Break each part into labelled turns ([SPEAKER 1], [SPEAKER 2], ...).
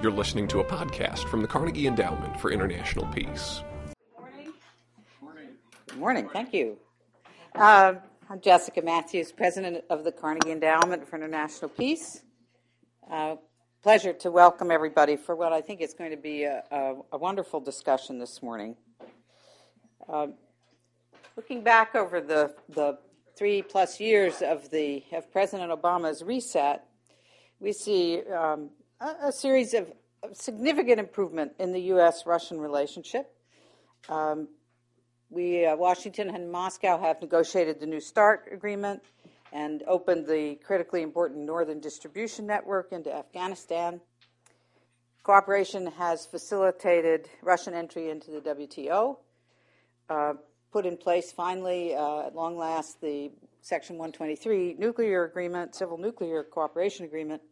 [SPEAKER 1] You're listening to a podcast from the Carnegie Endowment for International Peace.
[SPEAKER 2] Good morning. Morning. Thank you. Uh, I'm Jessica Mathews, President of the Carnegie Endowment for International Peace. Uh, pleasure to welcome everybody for what I think is going to be a, a, a wonderful discussion this morning. Uh, looking back over the, the three plus years of, the, of President Obama's reset, we see um, a, a, series of, significant improvement in the U.S. Russian relationship. Um, we, uh, Washington and Moscow have negotiated the New START agreement and opened the critically important Northern Distribution Network into Afghanistan. Cooperation has facilitated Russian entry into the WTO, uh, put in place finally, uh, at long last, the Section 123 nuclear agreement, civil nuclear cooperation agreement,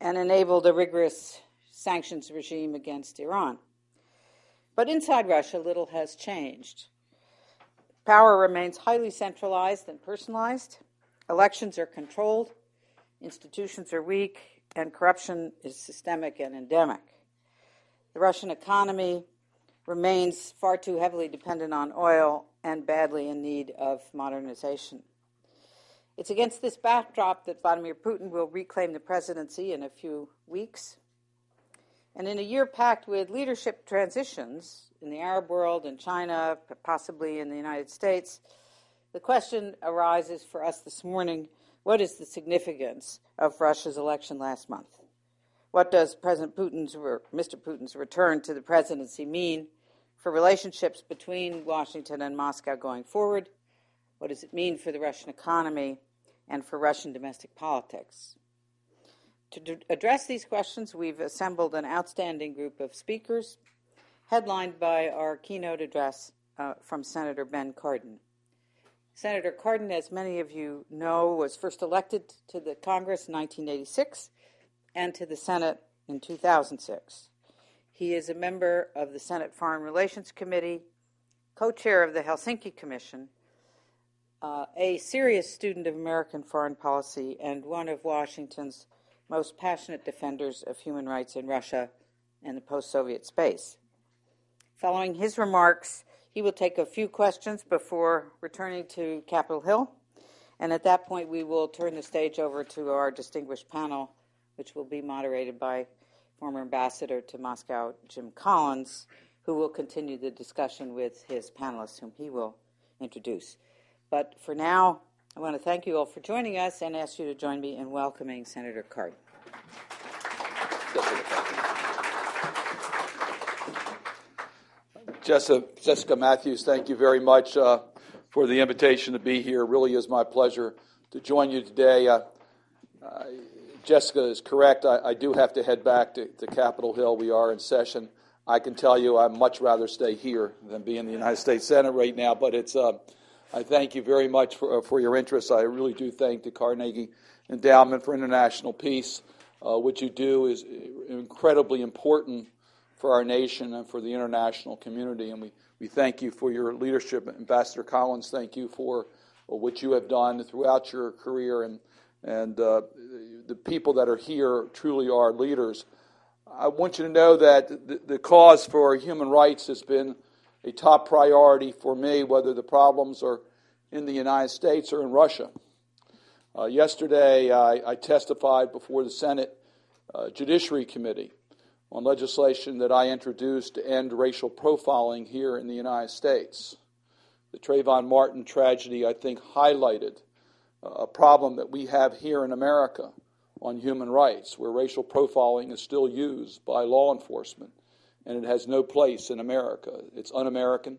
[SPEAKER 2] and enabled a rigorous sanctions regime against Iran. But inside Russia, little has changed. Power remains highly centralized and personalized. Elections are controlled, institutions are weak, and corruption is systemic and endemic. The Russian economy remains far too heavily dependent on oil and badly in need of modernization. It's against this backdrop that Vladimir Putin will reclaim the presidency in a few weeks. And in a year packed with leadership transitions in the Arab world, in China, possibly in the United States, the question arises for us this morning what is the significance of Russia's election last month? What does President Putin's, Mr. Putin's return to the presidency mean for relationships between Washington and Moscow going forward? What does it mean for the Russian economy and for Russian domestic politics? To d- address these questions, we've assembled an outstanding group of speakers, headlined by our keynote address uh, from Senator Ben Cardin. Senator Cardin, as many of you know, was first elected to the Congress in 1986 and to the Senate in 2006. He is a member of the Senate Foreign Relations Committee, co chair of the Helsinki Commission, uh, a serious student of American foreign policy, and one of Washington's most passionate defenders of human rights in Russia and the post Soviet space. Following his remarks, he will take a few questions before returning to Capitol Hill. And at that point, we will turn the stage over to our distinguished panel, which will be moderated by former ambassador to Moscow, Jim Collins, who will continue the discussion with his panelists, whom he will introduce. But for now, I want to thank you all for joining us and ask you to join me in welcoming Senator Cardin.
[SPEAKER 3] Jessica, Jessica Mathews, thank you very much uh, for the invitation to be here. It really is my pleasure to join you today. Uh, uh, Jessica is correct. I, I, do have to head back to, to, Capitol Hill. We are in session. I can tell you I'd much rather stay here than be in the United States Senate right now, but it's, uh, I thank you very much for, uh, for your interest. I really do thank the Carnegie Endowment for International Peace. Uh, what you do is incredibly important for our nation and for the international community. And we, we thank you for your leadership. Ambassador Collins, thank you for what you have done throughout your career. And, and uh, the people that are here truly are leaders. I want you to know that the, the cause for human rights has been a top priority for me, whether the problems are in the United States or in Russia. Uh, yesterday, I, I, testified before the Senate uh, Judiciary Committee on legislation that I introduced to end racial profiling here in the United States. The Trayvon Martin tragedy, I think, highlighted a problem that we have here in America on human rights, where racial profiling is still used by law enforcement, and it has no place in America. It's un American,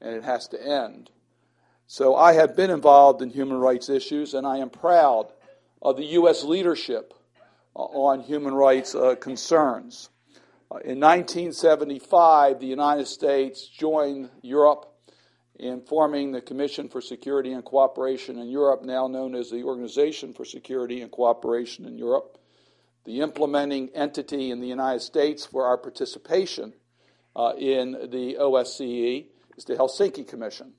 [SPEAKER 3] and it has to end. So I have been involved in human rights issues, and I am proud of the U.S. leadership uh, on human rights uh, concerns. Uh, in 1975, the United States joined Europe in forming the Commission for Security and Cooperation in Europe, now known as the Organization for Security and Cooperation in Europe. The implementing entity in the United States for our participation uh, in the OSCE is the Helsinki Commission.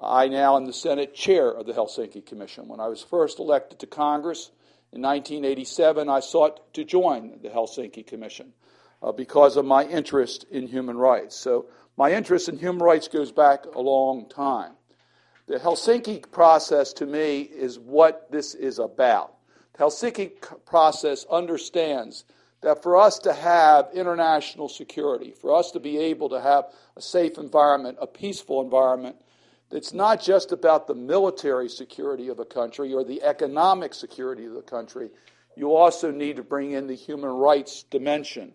[SPEAKER 3] I now am the Senate chair of the Helsinki Commission. When I was first elected to Congress In 1987, I sought to join the Helsinki Commission uh, because of my interest in human rights. So, my interest in human rights goes back a long time. The Helsinki process, to me, is what this is about. Helsinki process understands that for us to have international security, for us to be able to have a safe environment, a peaceful environment, it's not just about the military security of a country or the economic security of the country. You also need to bring in the human rights dimension.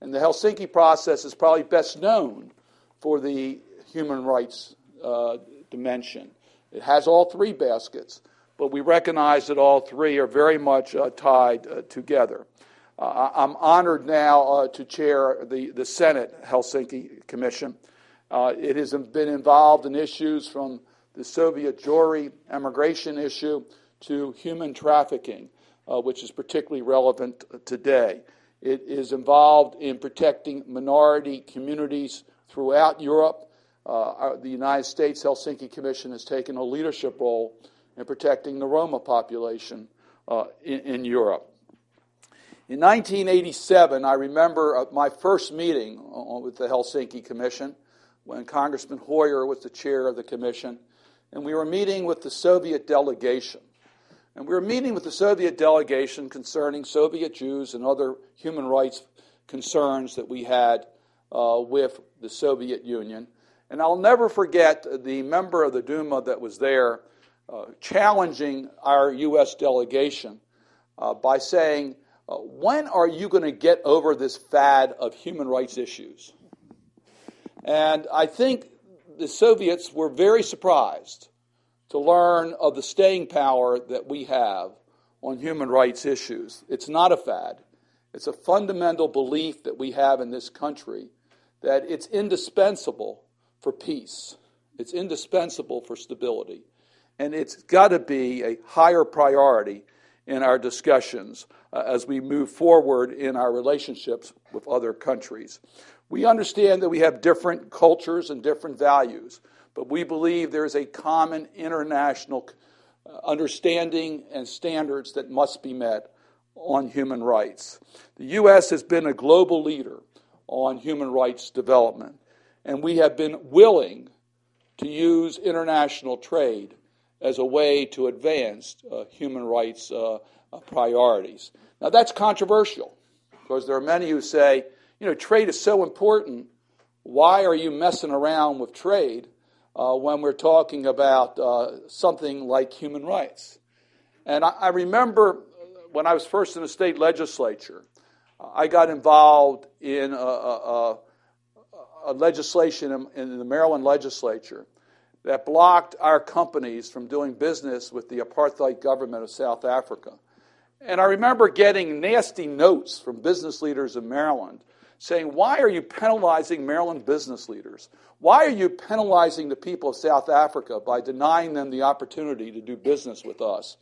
[SPEAKER 3] And the Helsinki process is probably best known for the human rights uh, dimension. It has all three baskets, but we recognize that all three are very much uh, tied uh, together. Uh, I'm honored now uh, to chair the, the Senate Helsinki Commission. Uh, it has been involved in issues from the Soviet Jewry immigration issue to human trafficking, uh, which is particularly relevant today. It is involved in protecting minority communities throughout Europe. The United States Helsinki Commission has taken a leadership role in protecting the Roma population uh, in, in Europe. In 1987, I remember uh, my first meeting with the Helsinki Commission when Congressman Hoyer was the chair of the commission, and we were meeting with the Soviet delegation. And we were meeting with the Soviet delegation concerning Soviet Jews and other human rights concerns that we had uh, with the Soviet Union. And I'll never forget the member of the Duma that was there uh, challenging our U.S. delegation uh, by saying, uh, When are you going to get over this fad of human rights issues? And I think the Soviets were very surprised to learn of the staying power that we have on human rights issues. It's not a fad, it's a fundamental belief that we have in this country that it's indispensable for peace, it's indispensable for stability, and it's got to be a higher priority in our discussions uh, as we move forward in our relationships with other countries. We understand that we have different cultures and different values, but we believe there is a common international uh, understanding and standards that must be met on human rights. The U.S. has been a global leader on human rights development, and we have been willing to use international trade as a way to advance uh, human rights uh, uh, priorities. Now, that's controversial because there are many who say, you know, trade is so important. Why are you messing around with trade uh, when we're talking about uh, something like human rights? And I, I, remember when I was first in the state legislature, I got involved in a, a, a legislation in, in the Maryland legislature that blocked our companies from doing business with the apartheid government of South Africa. And I remember getting nasty notes from business leaders in Maryland saying, Why are you penalizing Maryland business leaders? Why are you penalizing the people of South Africa by denying them the opportunity to do business with us?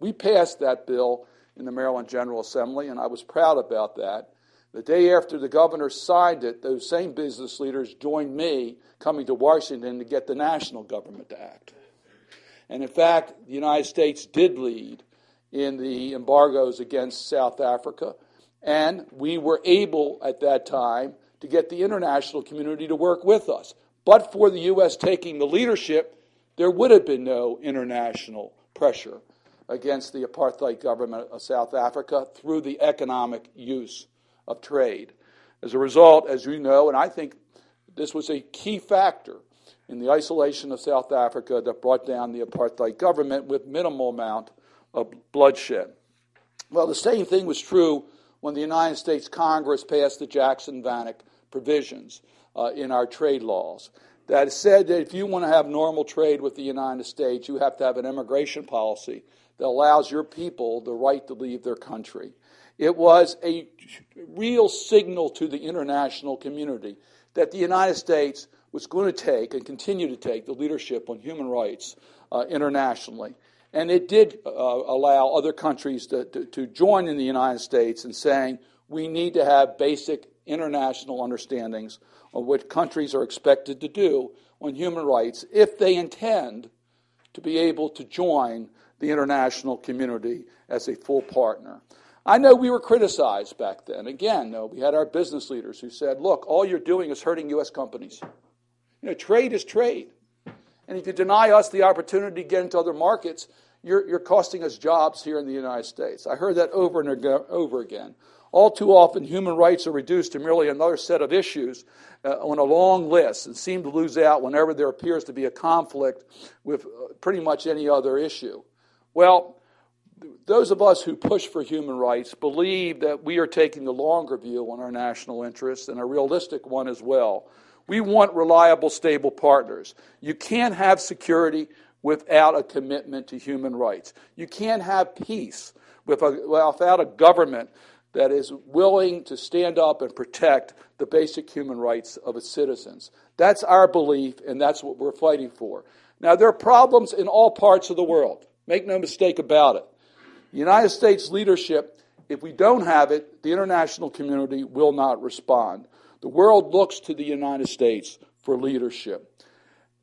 [SPEAKER 3] We passed that bill in the Maryland General Assembly, and I was proud about that. The day after the governor signed it, those same business leaders joined me coming to Washington to get the national government to act. And in fact, the United States did lead in the embargoes against South Africa. And we were able at that time to get the international community to work with us. But for the U.S. taking the leadership, there would have been no international pressure against the apartheid government of South Africa through the economic use of trade. As a result, as you know, and I think this was a key factor in the isolation of South Africa that brought down the apartheid government with minimal amount of bloodshed. Well, the same thing was true when the United States Congress passed the Jackson Vanik provisions uh, in our trade laws that said that if you want to have normal trade with the United States, you have to have an immigration policy that allows your people the right to leave their country. It was a real signal to the international community that the United States was going to take and continue to take the leadership on human rights uh, internationally. And it did uh, allow other countries to, to, to join in the United States in saying we need to have basic international understandings of what countries are expected to do on human rights if they intend to be able to join the international community as a full partner. I know we were criticized back then. Again, we had our business leaders who said, look, all you're doing is hurting U.S. companies. You know, trade is trade. And if you deny us the opportunity to get into other markets, you're, you're costing us jobs here in the United States. I heard that over and over again. All too often, human rights are reduced to merely another set of issues uh, on a long list and seem to lose out whenever there appears to be a conflict with uh, pretty much any other issue. Well, those of us who push for human rights believe that we are taking the longer view on our national interests and a realistic one as well. We want reliable, stable partners. You can't have security without a commitment to human rights. You can't have peace without a government that is willing to stand up and protect the basic human rights of its citizens. That's our belief, and that's what we're fighting for. Now, there are problems in all parts of the world. Make no mistake about it. The United States leadership, if we don't have it, the international community will not respond. The world looks to the United States for leadership.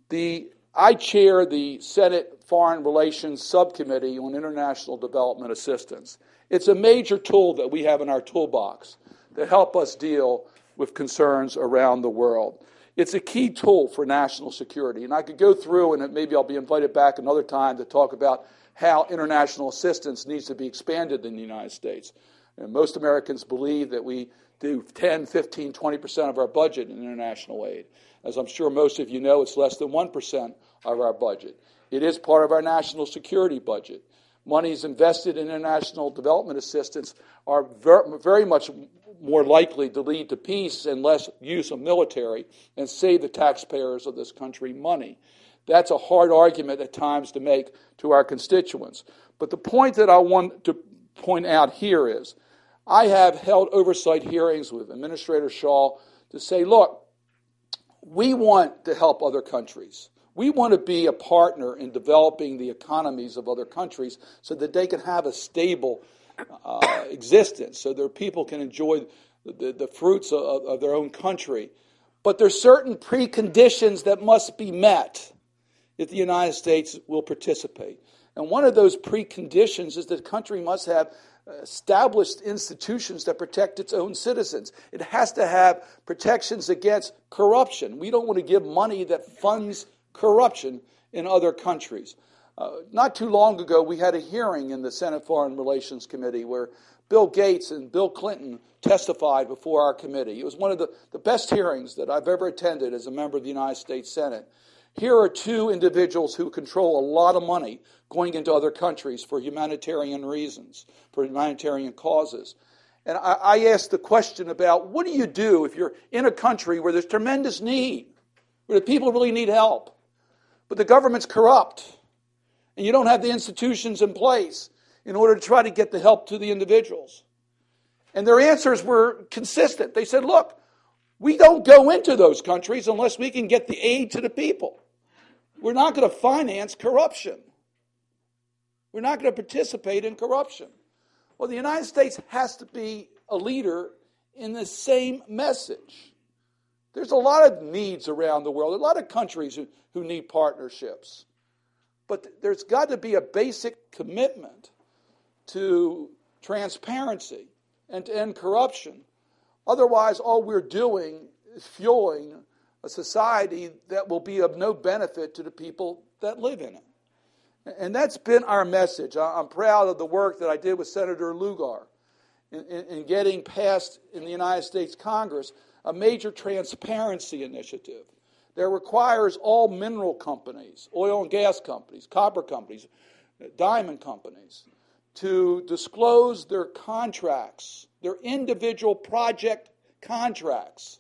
[SPEAKER 3] The, I chair the Senate Foreign Relations Subcommittee on International Development Assistance. It's a major tool that we have in our toolbox to help us deal with concerns around the world. It's a key tool for national security. And I could go through, and maybe I'll be invited back another time to talk about how international assistance needs to be expanded in the United States. And most Americans believe that we do 10, 15, 20% of our budget in international aid. As I'm sure most of you know, it's less than 1% of our budget. It is part of our national security budget. Monies invested in international development assistance are very much more likely to lead to peace and less use of military and save the taxpayers of this country money. That's a hard argument at times to make to our constituents. But the point that I want to point out here is I have held oversight hearings with Administrator Shah to say, look, we want to help other countries. We want to be a partner in developing the economies of other countries so that they can have a stable uh, existence, so their people can enjoy the, the, fruits of, of their own country. But there's certain preconditions that must be met if the United States will participate. And one of those preconditions is that the country must have established institutions that protect its own citizens. It has to have protections against corruption. We don't want to give money that funds corruption in other countries. Uh, not too long ago, we had a hearing in the Senate Foreign Relations Committee where Bill Gates and Bill Clinton testified before our committee. It was one of the, the best hearings that I've ever attended as a member of the United States Senate. Here are two individuals who control a lot of money going into other countries for humanitarian reasons, for humanitarian causes. And I, I asked the question about what do you do if you're in a country where there's tremendous need, where the people really need help, but the government's corrupt, and you don't have the institutions in place in order to try to get the help to the individuals? And their answers were consistent. They said, look, we don't go into those countries unless we can get the aid to the people. We're not going to finance corruption. We're not going to participate in corruption. Well, the United States has to be a leader in the same message. There's a lot of needs around the world, a lot of countries who, who need partnerships. But there's got to be a basic commitment to transparency and to end corruption. Otherwise, all we're doing is fueling a society that will be of no benefit to the people that live in it. And that's been our message. I'm proud of the work that I did with Senator Lugar in, in, in getting passed in the United States Congress a major transparency initiative that requires all mineral companies, oil and gas companies, copper companies, diamond companies, to disclose their contracts, their individual project contracts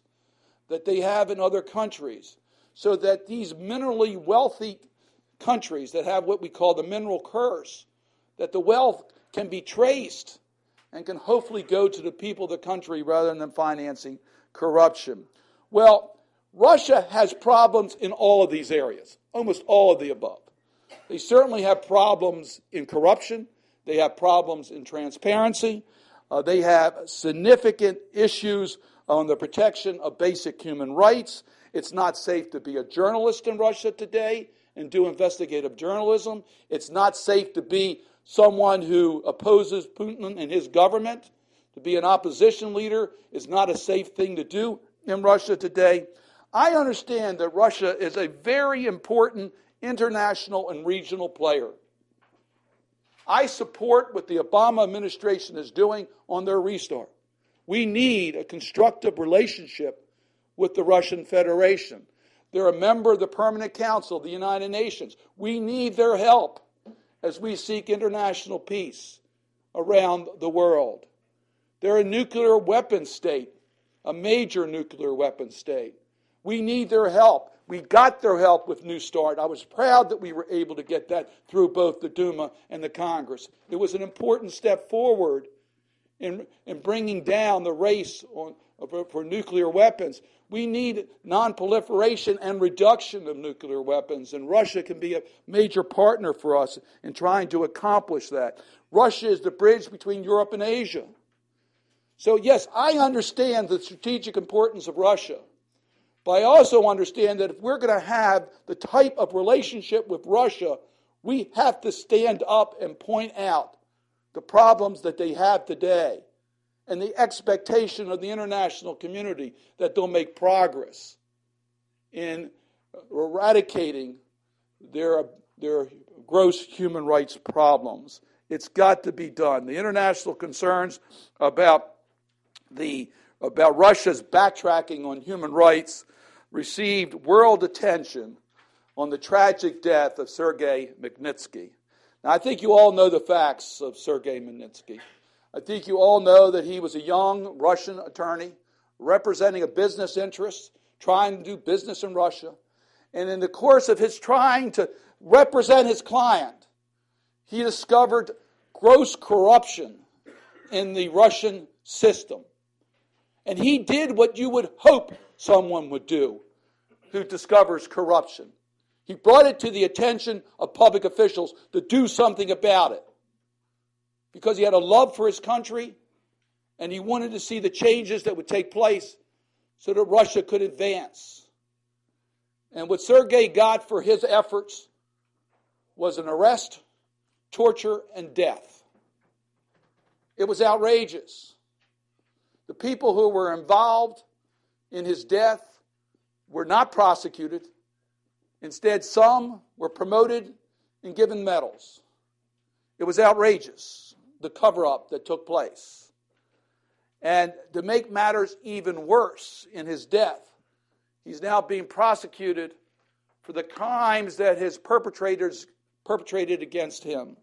[SPEAKER 3] that they have in other countries, so that these minerally wealthy countries that have what we call the mineral curse, that the wealth can be traced and can hopefully go to the people of the country rather than financing corruption. Well, Russia has problems in all of these areas, almost all of the above. They certainly have problems in corruption, they have problems in transparency, uh, they have significant issues on the protection of basic human rights. It's not safe to be a journalist in Russia today, and do investigative journalism. It's not safe to be someone who opposes Putin and his government. To be an opposition leader is not a safe thing to do in Russia today. I understand that Russia is a very important international and regional player. I support what the Obama administration is doing on their restart. We need a constructive relationship with the Russian Federation. They're a member of the Permanent Council of the United Nations. We need their help as we seek international peace around the world. They're a nuclear weapon state, a major nuclear weapon state. We need their help. We got their help with New START. I was proud that we were able to get that through both the Duma and the Congress. It was an important step forward in, in bringing down the race on, for, for nuclear weapons. We need nonproliferation and reduction of nuclear weapons, and Russia can be a major partner for us in trying to accomplish that. Russia is the bridge between Europe and Asia. So, yes, I understand the strategic importance of Russia. But I also understand that if we're going to have the type of relationship with Russia, we have to stand up and point out the problems that they have today and the expectation of the international community that they'll make progress in eradicating their, their gross human rights problems. It's got to be done. The international concerns about the about Russia's backtracking on human rights received world attention on the tragic death of Sergei Magnitsky. Now, I think you all know the facts of Sergei Magnitsky. I think you all know that he was a young Russian attorney representing a business interest, trying to do business in Russia. And in the course of his trying to represent his client, he discovered gross corruption in the Russian system. And he did what you would hope someone would do who discovers corruption. He brought it to the attention of public officials to do something about it because he had a love for his country and he wanted to see the changes that would take place so that Russia could advance. And what Sergei got for his efforts was an arrest, torture, and death. It was outrageous. The people who were involved in his death were not prosecuted. Instead, some were promoted and given medals. It was outrageous, the cover up that took place. And to make matters even worse, in his death, he's now being prosecuted for the crimes that his perpetrators perpetrated against him.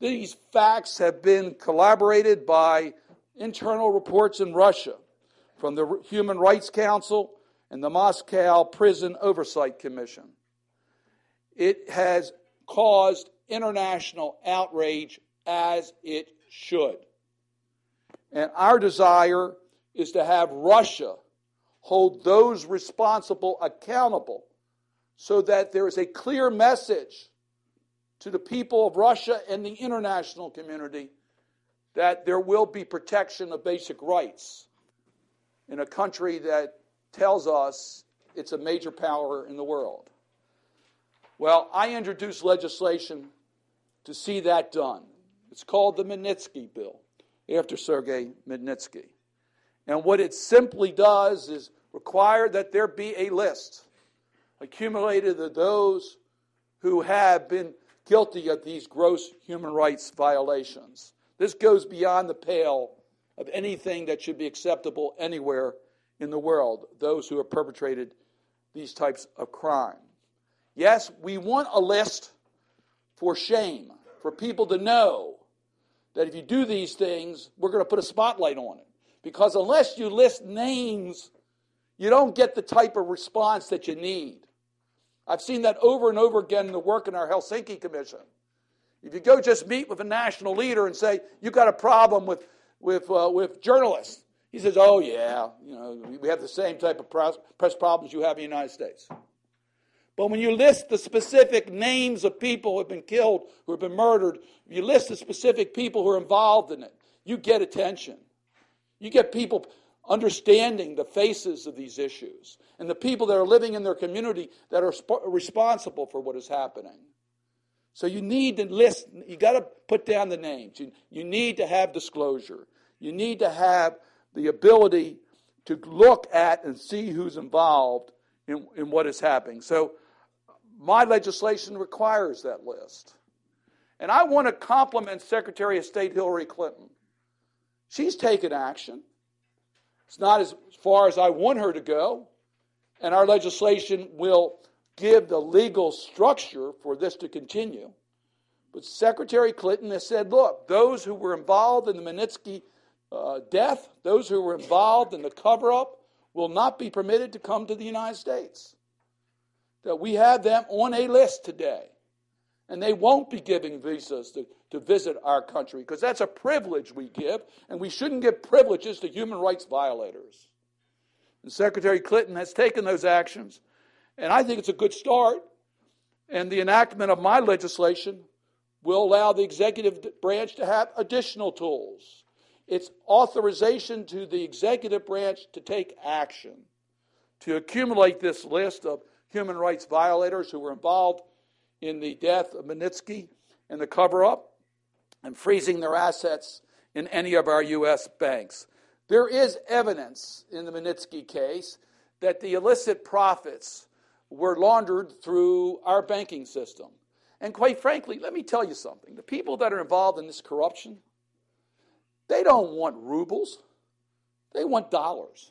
[SPEAKER 3] These facts have been collaborated by internal reports in Russia from the Human Rights Council and the Moscow Prison Oversight Commission. It has caused international outrage as it should. And our desire is to have Russia hold those responsible accountable so that there is a clear message to the people of Russia and the international community that there will be protection of basic rights in a country that tells us it's a major power in the world. Well, I introduced legislation to see that done. It's called the Magnitsky Bill, after Sergei Magnitsky. And what it simply does is require that there be a list accumulated of those who have been guilty of these gross human rights violations. This goes beyond the pale of anything that should be acceptable anywhere in the world, those who have perpetrated these types of crime. Yes, we want a list for shame, for people to know that if you do these things, we're going to put a spotlight on it. Because unless you list names, you don't get the type of response that you need. I've seen that over and over again in the work in our Helsinki Commission. If you go just meet with a national leader and say, you've got a problem with, with, uh, with journalists, he says, oh, yeah, you know, we have the same type of press problems you have in the United States. But when you list the specific names of people who have been killed, who have been murdered, you list the specific people who are involved in it, you get attention. You get people understanding the faces of these issues and the people that are living in their community that are sp- responsible for what is happening. So you need to list, you got to put down the names. You, you need to have disclosure. You need to have the ability to look at and see who's involved in, in what is happening. So my legislation requires that list. And I want to compliment Secretary of State Hillary Clinton. She's taken action. It's not as far as I want her to go, and our legislation will give the legal structure for this to continue. But Secretary Clinton has said, look, those who were involved in the Magnitsky uh, death, those who were involved in the cover up, will not be permitted to come to the United States. That we have them on a list today. And they won't be giving visas to, to visit our country because that's a privilege we give, and we shouldn't give privileges to human rights violators. And Secretary Clinton has taken those actions, and I think it's a good start. And the enactment of my legislation will allow the executive branch to have additional tools. It's authorization to the executive branch to take action, to accumulate this list of human rights violators who were involved in the death of Magnitsky and the cover up and freezing their assets in any of our U.S. banks. There is evidence in the Magnitsky case that the illicit profits were laundered through our banking system. And quite frankly, let me tell you something the people that are involved in this corruption, they don't want rubles, they want dollars.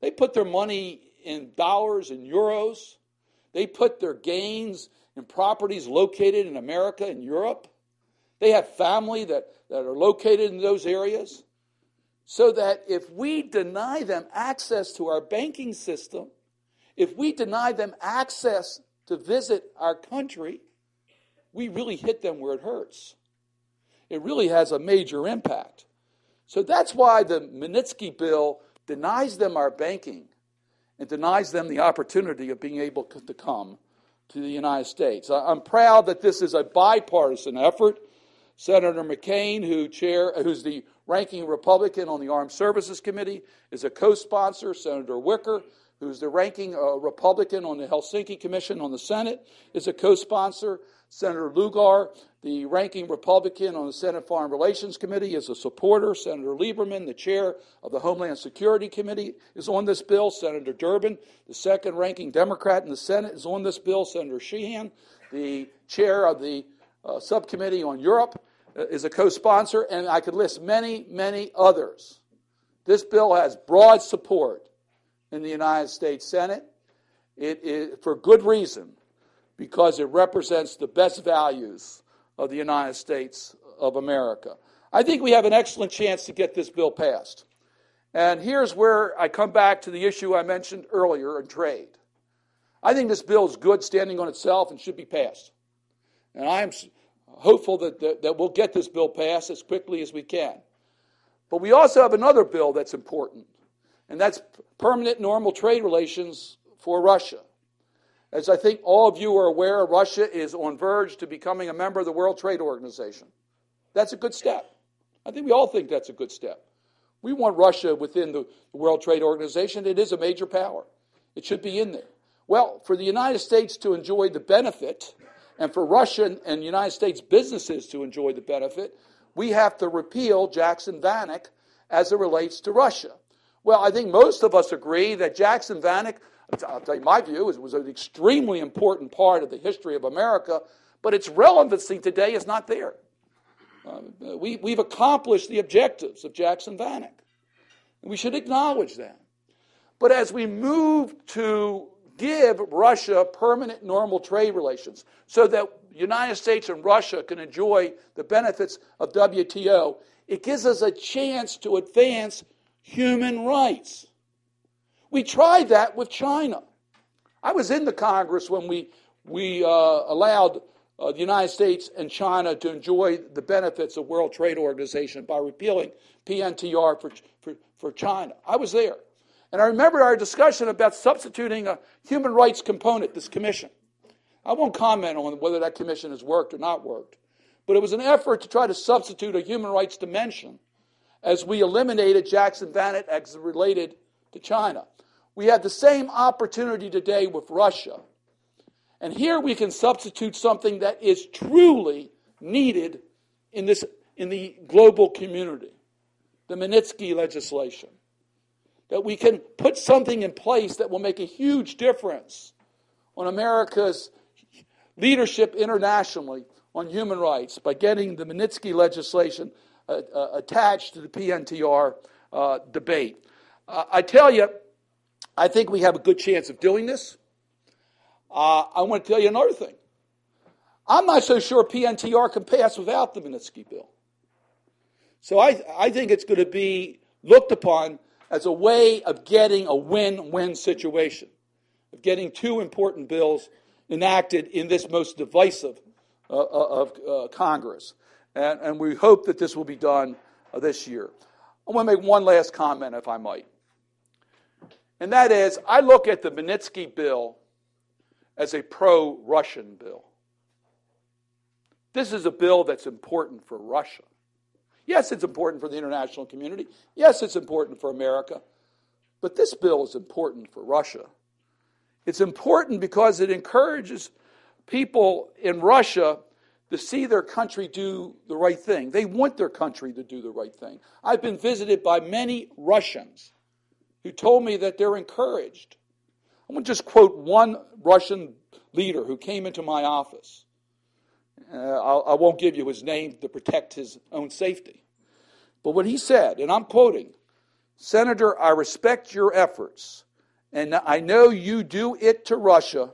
[SPEAKER 3] They put their money in dollars and euros. They put their gains in properties located in America and Europe. They have family that, that are located in those areas. So that if we deny them access to our banking system, if we deny them access to visit our country, we really hit them where it hurts. It really has a major impact. So that's why the Magnitsky bill denies them our banking and denies them the opportunity of being able to come to the United States. I'm proud that this is a bipartisan effort. Senator McCain, who chair, who's the ranking Republican on the Armed Services Committee, is a co-sponsor. Senator Wicker, who's the ranking uh, Republican on the Helsinki Commission on the Senate, is a co-sponsor. Senator Lugar, the ranking Republican on the Senate Foreign Relations Committee, is a supporter. Senator Lieberman, the chair of the Homeland Security Committee, is on this bill. Senator Durbin, the second ranking Democrat in the Senate, is on this bill. Senator Shaheen, the chair of the uh, subcommittee on Europe, uh, is a co sponsor, and I could list many, many others. This bill has broad support in the United States Senate. It is for good reason because it represents the best values of the United States of America. I think we have an excellent chance to get this bill passed. And here's where I come back to the issue I mentioned earlier in trade. I think this bill is good standing on itself and should be passed. And I am hopeful that, that, that we'll get this bill passed as quickly as we can. But we also have another bill that's important, and that's permanent normal trade relations for Russia. As I think all of you are aware, Russia is on verge to becoming a member of the World Trade Organization. That's a good step. I think we all think that's a good step. We want Russia within the World Trade Organization. It is a major power. It should be in there. Well, for the United States to enjoy the benefit, and for Russian and United States businesses to enjoy the benefit, we have to repeal Jackson Vanik as it relates to Russia. Well, I think most of us agree that Jackson Vanik I'll tell you my view, it was an extremely important part of the history of America, but its relevancy today is not there. Uh, we, we've accomplished the objectives of Jackson Vanik. And we should acknowledge that. But as we move to give Russia permanent normal trade relations so that the United States and Russia can enjoy the benefits of WTO, it gives us a chance to advance human rights. We tried that with China. I was in the Congress when we, we uh, allowed uh, the United States and China to enjoy the benefits of World Trade Organization by repealing PNTR for, for, for China. I was there. And I remember our discussion about substituting a human rights component, this commission. I won't comment on whether that commission has worked or not worked, but it was an effort to try to substitute a human rights dimension as we eliminated Jackson Vanik as related to China. We have the same opportunity today with Russia. And here we can substitute something that is truly needed in, this, in the global community the Magnitsky legislation. That we can put something in place that will make a huge difference on America's leadership internationally on human rights by getting the Magnitsky legislation uh, uh, attached to the PNTR uh, debate. Uh, I tell you, I think we have a good chance of doing this. Uh, I want to tell you another thing. I'm not so sure PNTR can pass without the Magnitsky bill. So I, I think it's going to be looked upon as a way of getting a win win situation, of getting two important bills enacted in this most divisive uh, uh, of uh, Congress. And, and, we hope that this will be done uh, this year. I want to make one last comment, if I might. And that is, I look at the Magnitsky bill as a pro Russian bill. This is a bill that's important for Russia. Yes, it's important for the international community. Yes, it's important for America. But this bill is important for Russia. It's important because it encourages people in Russia to see their country do the right thing. They want their country to do the right thing. I've been visited by many Russians who told me that they're encouraged. I'm going to just quote one Russian leader who came into my office. Uh, I won't give you his name to protect his own safety. But what he said, and I'm quoting Senator, I respect your efforts, and I know you do it to Russia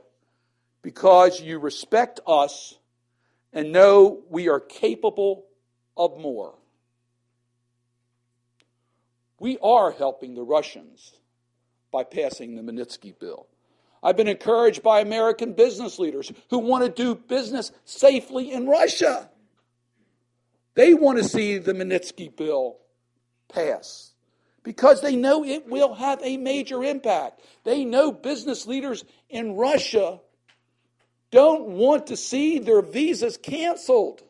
[SPEAKER 3] because you respect us and know we are capable of more. We are helping the Russians by passing the Magnitsky bill. I've been encouraged by American business leaders who want to do business safely in Russia. They want to see the Magnitsky bill pass because they know it will have a major impact. They know business leaders in Russia don't want to see their visas canceled.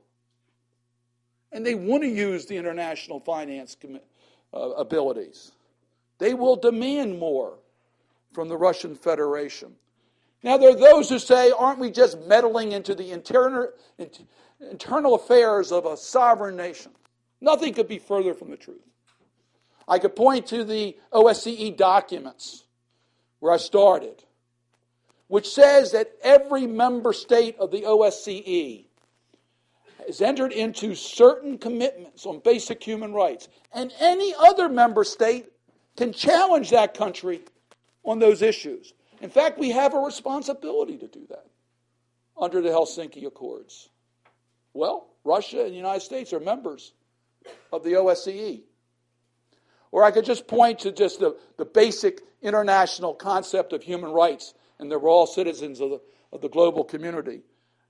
[SPEAKER 3] And they want to use the international finance uh, abilities. They will demand more from the Russian Federation. Now, there are those who say, aren't we just meddling into the internal, internal affairs of a sovereign nation? Nothing could be further from the truth. I could point to the OSCE documents where I started, which says that every member state of the OSCE has entered into certain commitments on basic human rights, and any other member state can challenge that country on those issues. In fact, we have a responsibility to do that under the Helsinki Accords. Well, Russia and the United States are members of the OSCE. Or I could just point to just the, the basic international concept of human rights, and that we're all citizens of the, of the global community,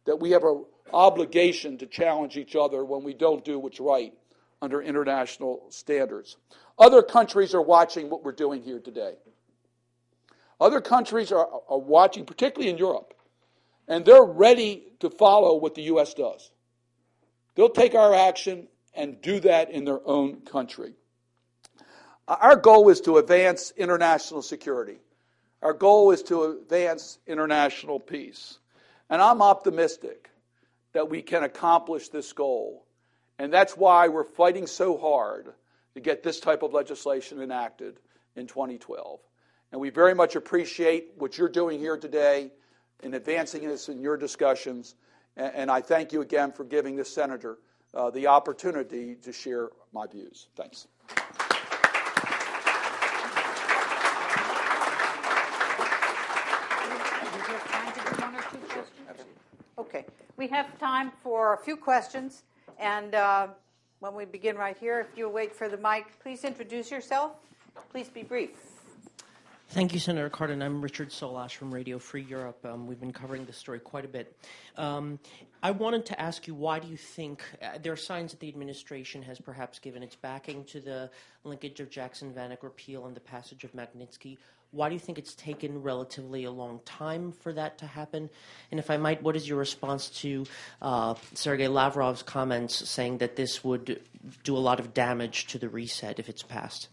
[SPEAKER 3] that we have an obligation to challenge each other when we don't do what's right under international standards. Other countries are watching what we're doing here today. Other countries are, are watching, particularly in Europe, and they're ready to follow what the U.S. does. They'll take our action and do that in their own country. Our goal is to advance international security. Our goal is to advance international peace. And I'm optimistic that we can accomplish this goal. And that's why we're fighting so hard to get this type of legislation enacted in 2012. And we very much appreciate what you're doing here today in advancing this in your discussions. And I thank you again for giving this senator uh, the opportunity to share my views. Thanks.
[SPEAKER 2] Okay, we have time for a few questions. And uh, when we begin right here, if you'll wait for the mic, please introduce yourself. Please be brief.
[SPEAKER 4] Thank you, Senator Cardin. I'm Richard Solash from Radio Free Europe. Um, we've been covering this story quite a bit. Um, I wanted to ask you why do you think uh, there are signs that the administration has perhaps given its backing to the linkage of Jackson Vanik repeal and the passage of Magnitsky? Why do you think it's taken relatively a long time for that to happen? And if I might, what is your response to uh, Sergei Lavrov's comments saying that this would do a lot of damage to the reset if it's passed?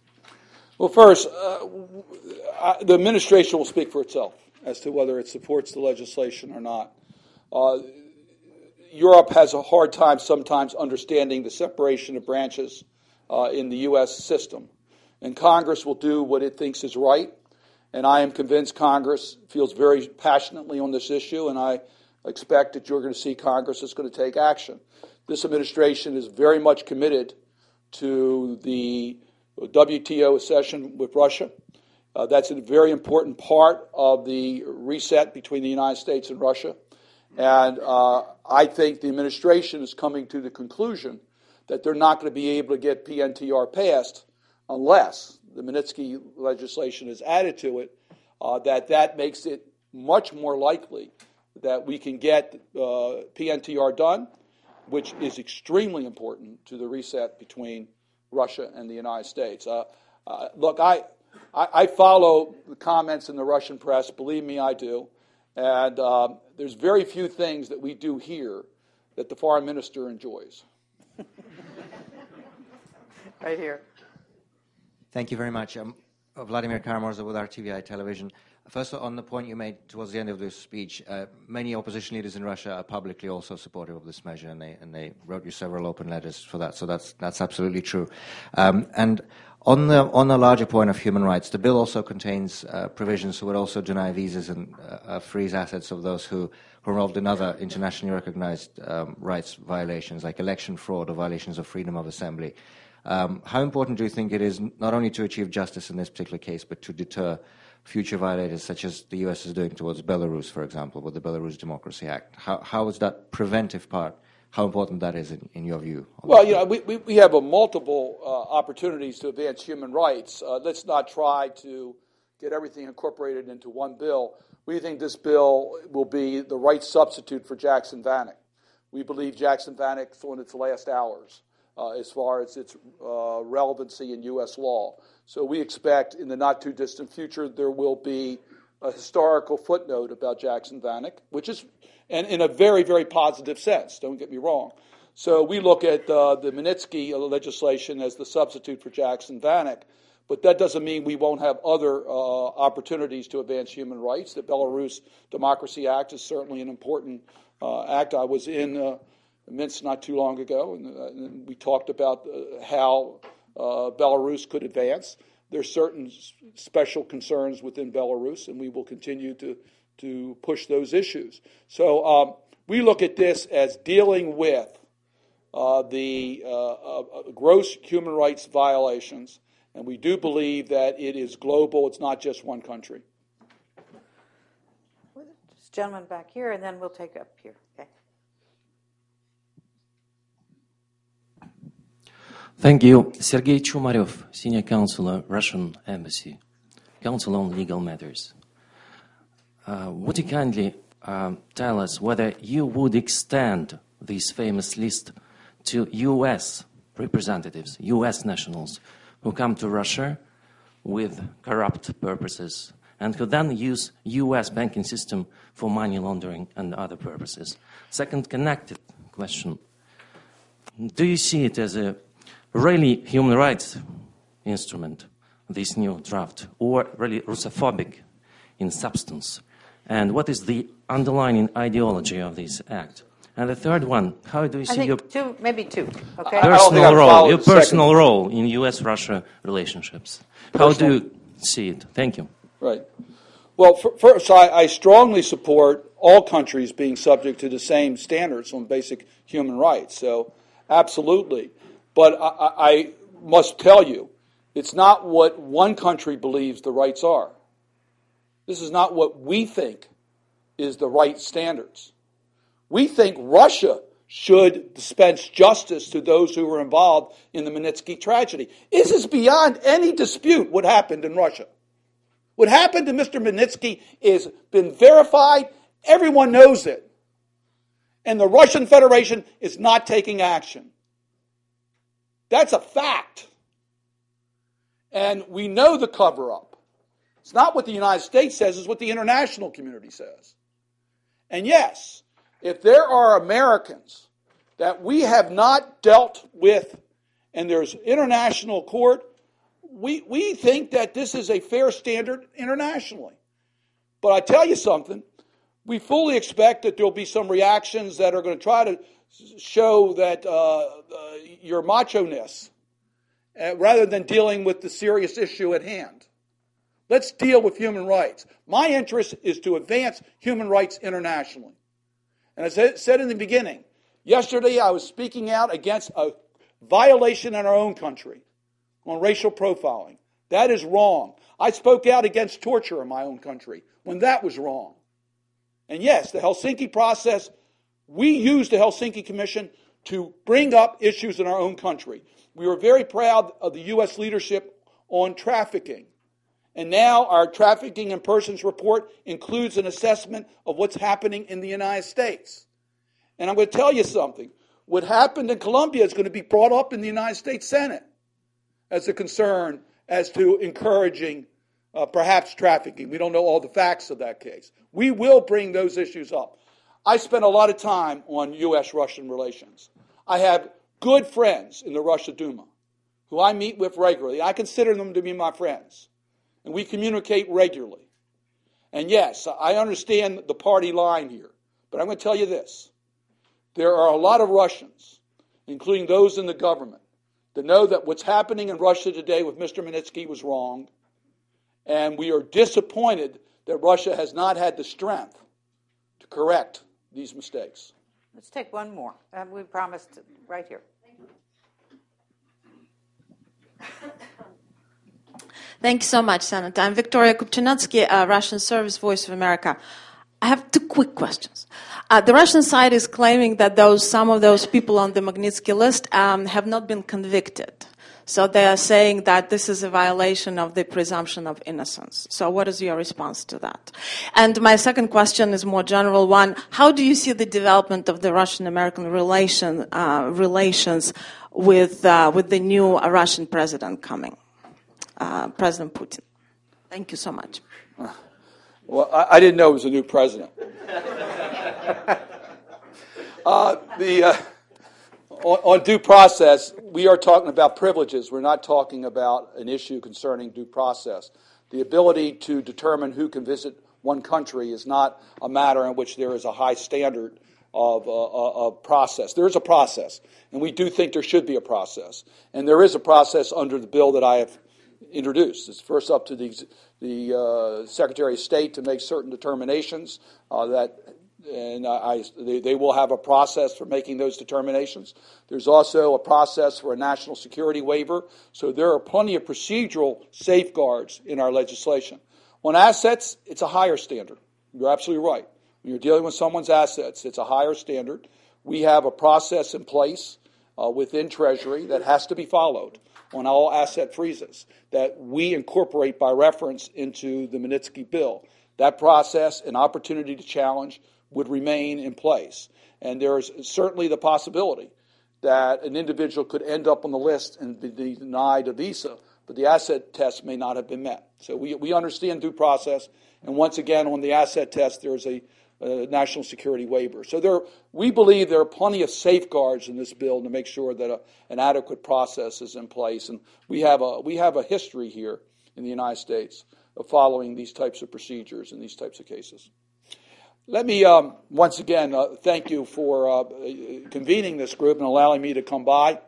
[SPEAKER 3] Well, first, uh, the administration will speak for itself as to whether it supports the legislation or not. Uh, Europe has a hard time sometimes understanding the separation of branches uh, in the U.S. system. And Congress will do what it thinks is right. And I am convinced Congress feels very passionately on this issue, and I expect that you're going to see Congress is going to take action. This administration is very much committed to the WTO accession with Russia. Uh, that's a very important part of the reset between the United States and Russia. And uh, I think the administration is coming to the conclusion that they're not going to be able to get PNTR passed unless the Magnitsky legislation is added to it, uh, that that makes it much more likely that we can get uh, PNTR done, which is extremely important to the reset between Russia and the United States. Uh, uh, look, I, I, I, follow the comments in the Russian press. Believe me, I do. And um, there's very few things that we do here that the foreign minister enjoys.
[SPEAKER 2] right here.
[SPEAKER 5] Thank you very much. Um, Vladimir Kara-Murza with RTVI Television. First, on the point you made towards the end of this speech, uh, many opposition leaders in Russia are publicly also supportive of this measure, and they, and they wrote you several open letters for that. So that's that's absolutely true. Um, and on the on the larger point of human rights, the bill also contains uh, provisions that would also deny visas and uh, uh freeze assets of those who, are involved in other internationally recognized um, rights violations, like election fraud or violations of freedom of assembly. Um, how important do you think it is not only to achieve justice in this particular case, but to deter? Future violators, such as the US is doing towards Belarus, for example, with the Belarus Democracy Act? How, how is that preventive part? How important that is in, in your view?
[SPEAKER 3] Well, you know, we, we, we have multiple uh, opportunities to advance human rights. Uh, let's not try to get everything incorporated into one bill. We think this bill will be the right substitute for Jackson Vanik. We believe Jackson Vanik's on its last hours uh, as far as its uh, relevancy in U.S. law. So we expect in the not too distant future there will be a historical footnote about Jackson Vanik, which is, and in a very, very positive sense, don't get me wrong. So we look at uh, the Magnitsky legislation as the substitute for Jackson Vanik, but that doesn't mean we won't have other uh, opportunities to advance human rights. The Belarus Democracy Act is certainly an important uh, act. I was in uh, Minsk not too long ago, and, uh, and we talked about uh, how Belarus could advance. There are certain special concerns within Belarus, and we will continue to, to push those issues. So um, we look at this as dealing with uh, the uh, uh, gross human rights violations, and we do believe that it is global, it's not just one country.
[SPEAKER 2] This gentleman back here, and then we'll take up here. Okay.
[SPEAKER 6] Thank you. Sergei Chumarev, Senior Counselor, Russian Embassy, Council on Legal Matters. Uh, would you kindly uh, tell us whether you would extend this famous list to U.S. representatives, U.S. nationals, who come to Russia with corrupt purposes and who then use U.S. banking system for money laundering and other purposes? Second connected question. Do you see it as a really human rights instrument, this new draft, or really Russophobic in substance? And what is the underlying ideology of this act? And the third one, how do you see your
[SPEAKER 2] two, maybe two, okay?
[SPEAKER 6] personal role, your personal second. role in U.S.-Russia relationships? How do you see it? Thank you.
[SPEAKER 3] Right. Well, first, I, I strongly support all countries being subject to the same standards on basic human rights. So, absolutely. But I, I must tell you, it's not what one country believes the rights are. This is not what we think is the right standards. We think Russia should dispense justice to those who were involved in the Magnitsky tragedy. This is beyond any dispute what happened in Russia. What happened to Mr. Magnitsky is been verified. Everyone knows it. And the Russian Federation is not taking action. That's a fact. And we know the cover up. It's not what the United States says, it's what the international community says. And yes, if there are Americans that we have not dealt with and there's international court, we, we think that this is a fair standard internationally. But I tell you something, we fully expect that there'll be some reactions that are going to try to show that uh, uh, your macho ness uh, rather than dealing with the serious issue at hand. Let's deal with human rights. My interest is to advance human rights internationally. And as I said in the beginning, yesterday I was speaking out against a violation in our own country on racial profiling. That is wrong. I spoke out against torture in my own country when that was wrong. And yes, the Helsinki process, we used the Helsinki Commission to bring up issues in our own country. We were very proud of the U.S. leadership on trafficking. And now our trafficking in persons report includes an assessment of what's happening in the United States. And I'm going to tell you something. What happened in Colombia is going to be brought up in the United States Senate as a concern as to encouraging uh, perhaps trafficking. We don't know all the facts of that case. We will bring those issues up. I spent a lot of time on U.S. Russian relations. I have good friends in the Russia Duma who I meet with regularly. I consider them to be my friends, and we communicate regularly. And yes, I understand the party line here, but I'm going to tell you this. There are a lot of Russians, including those in the government, that know that what's happening in Russia today with Mr. Magnitsky was wrong, and we are disappointed that Russia has not had the strength to correct these mistakes.
[SPEAKER 2] Let's take one more. Uh, we promised right here.
[SPEAKER 7] Thank you so much, Senator. I'm Victoria Kupchinetsky, uh, Russian Service Voice of America. I have two quick questions. Uh, the Russian side is claiming that those some of those people on the Magnitsky list um, have not been convicted. So they are saying that this is a violation of the presumption of innocence. So what is your response to that? And my second question is more general one. How do you see the development of the Russian-American relation, uh, relations with, uh, with the new Russian president coming, uh, President Putin? Thank you so much.
[SPEAKER 3] Well, I, I didn't know it was a new president. Uh, the uh, on, on, due process, we are talking about privileges. We're not talking about an issue concerning due process. The ability to determine who can visit one country is not a matter in which there is a high standard of, uh, uh, of process. There is a process, and we do think there should be a process. And there is a process under the bill that I have introduced. It's first up to the, the uh, Secretary of State to make certain determinations uh, that and I, they, they, will have a process for making those determinations. There's also a process for a national security waiver. So there are plenty of procedural safeguards in our legislation. On assets, it's a higher standard. You're absolutely right. When you're dealing with someone's assets, it's a higher standard. We have a process in place uh, within Treasury that has to be followed on all asset freezes that we incorporate by reference into the Magnitsky bill. That process, an opportunity to challenge, would remain in place. And there is certainly the possibility that an individual could end up on the list and be denied a visa, but the asset test may not have been met. So we, we understand due process. And once again, on the asset test, there's a, a national security waiver. So there, we believe there are plenty of safeguards in this bill to make sure that a, an adequate process is in place. And we have, a, we have a history here in the United States of following these types of procedures in these types of cases. Let me um, once again uh, thank you for uh, convening this group and allowing me to come by.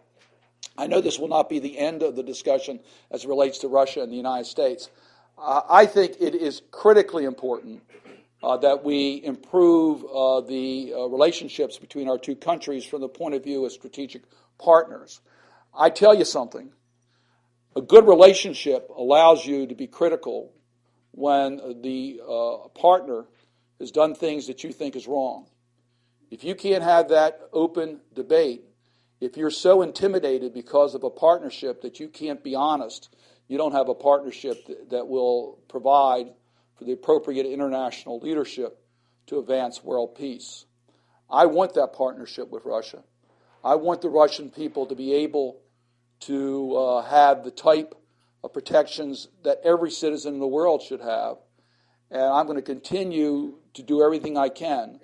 [SPEAKER 3] I know this will not be the end of the discussion as it relates to Russia and the United States. Uh, I think it is critically important uh, that we improve uh, the uh, relationships between our two countries from the point of view of strategic partners. I tell you something a good relationship allows you to be critical when the partner has done things that you think is wrong. If you can't have that open debate, if you're so intimidated because of a partnership that you can't be honest you don't have a partnership that, that will provide for the appropriate international leadership to advance world peace. I want that partnership with Russia. I want the Russian people to be able to uh, have the type of protections that every citizen in the world should have. And I'm going to continue to do everything I can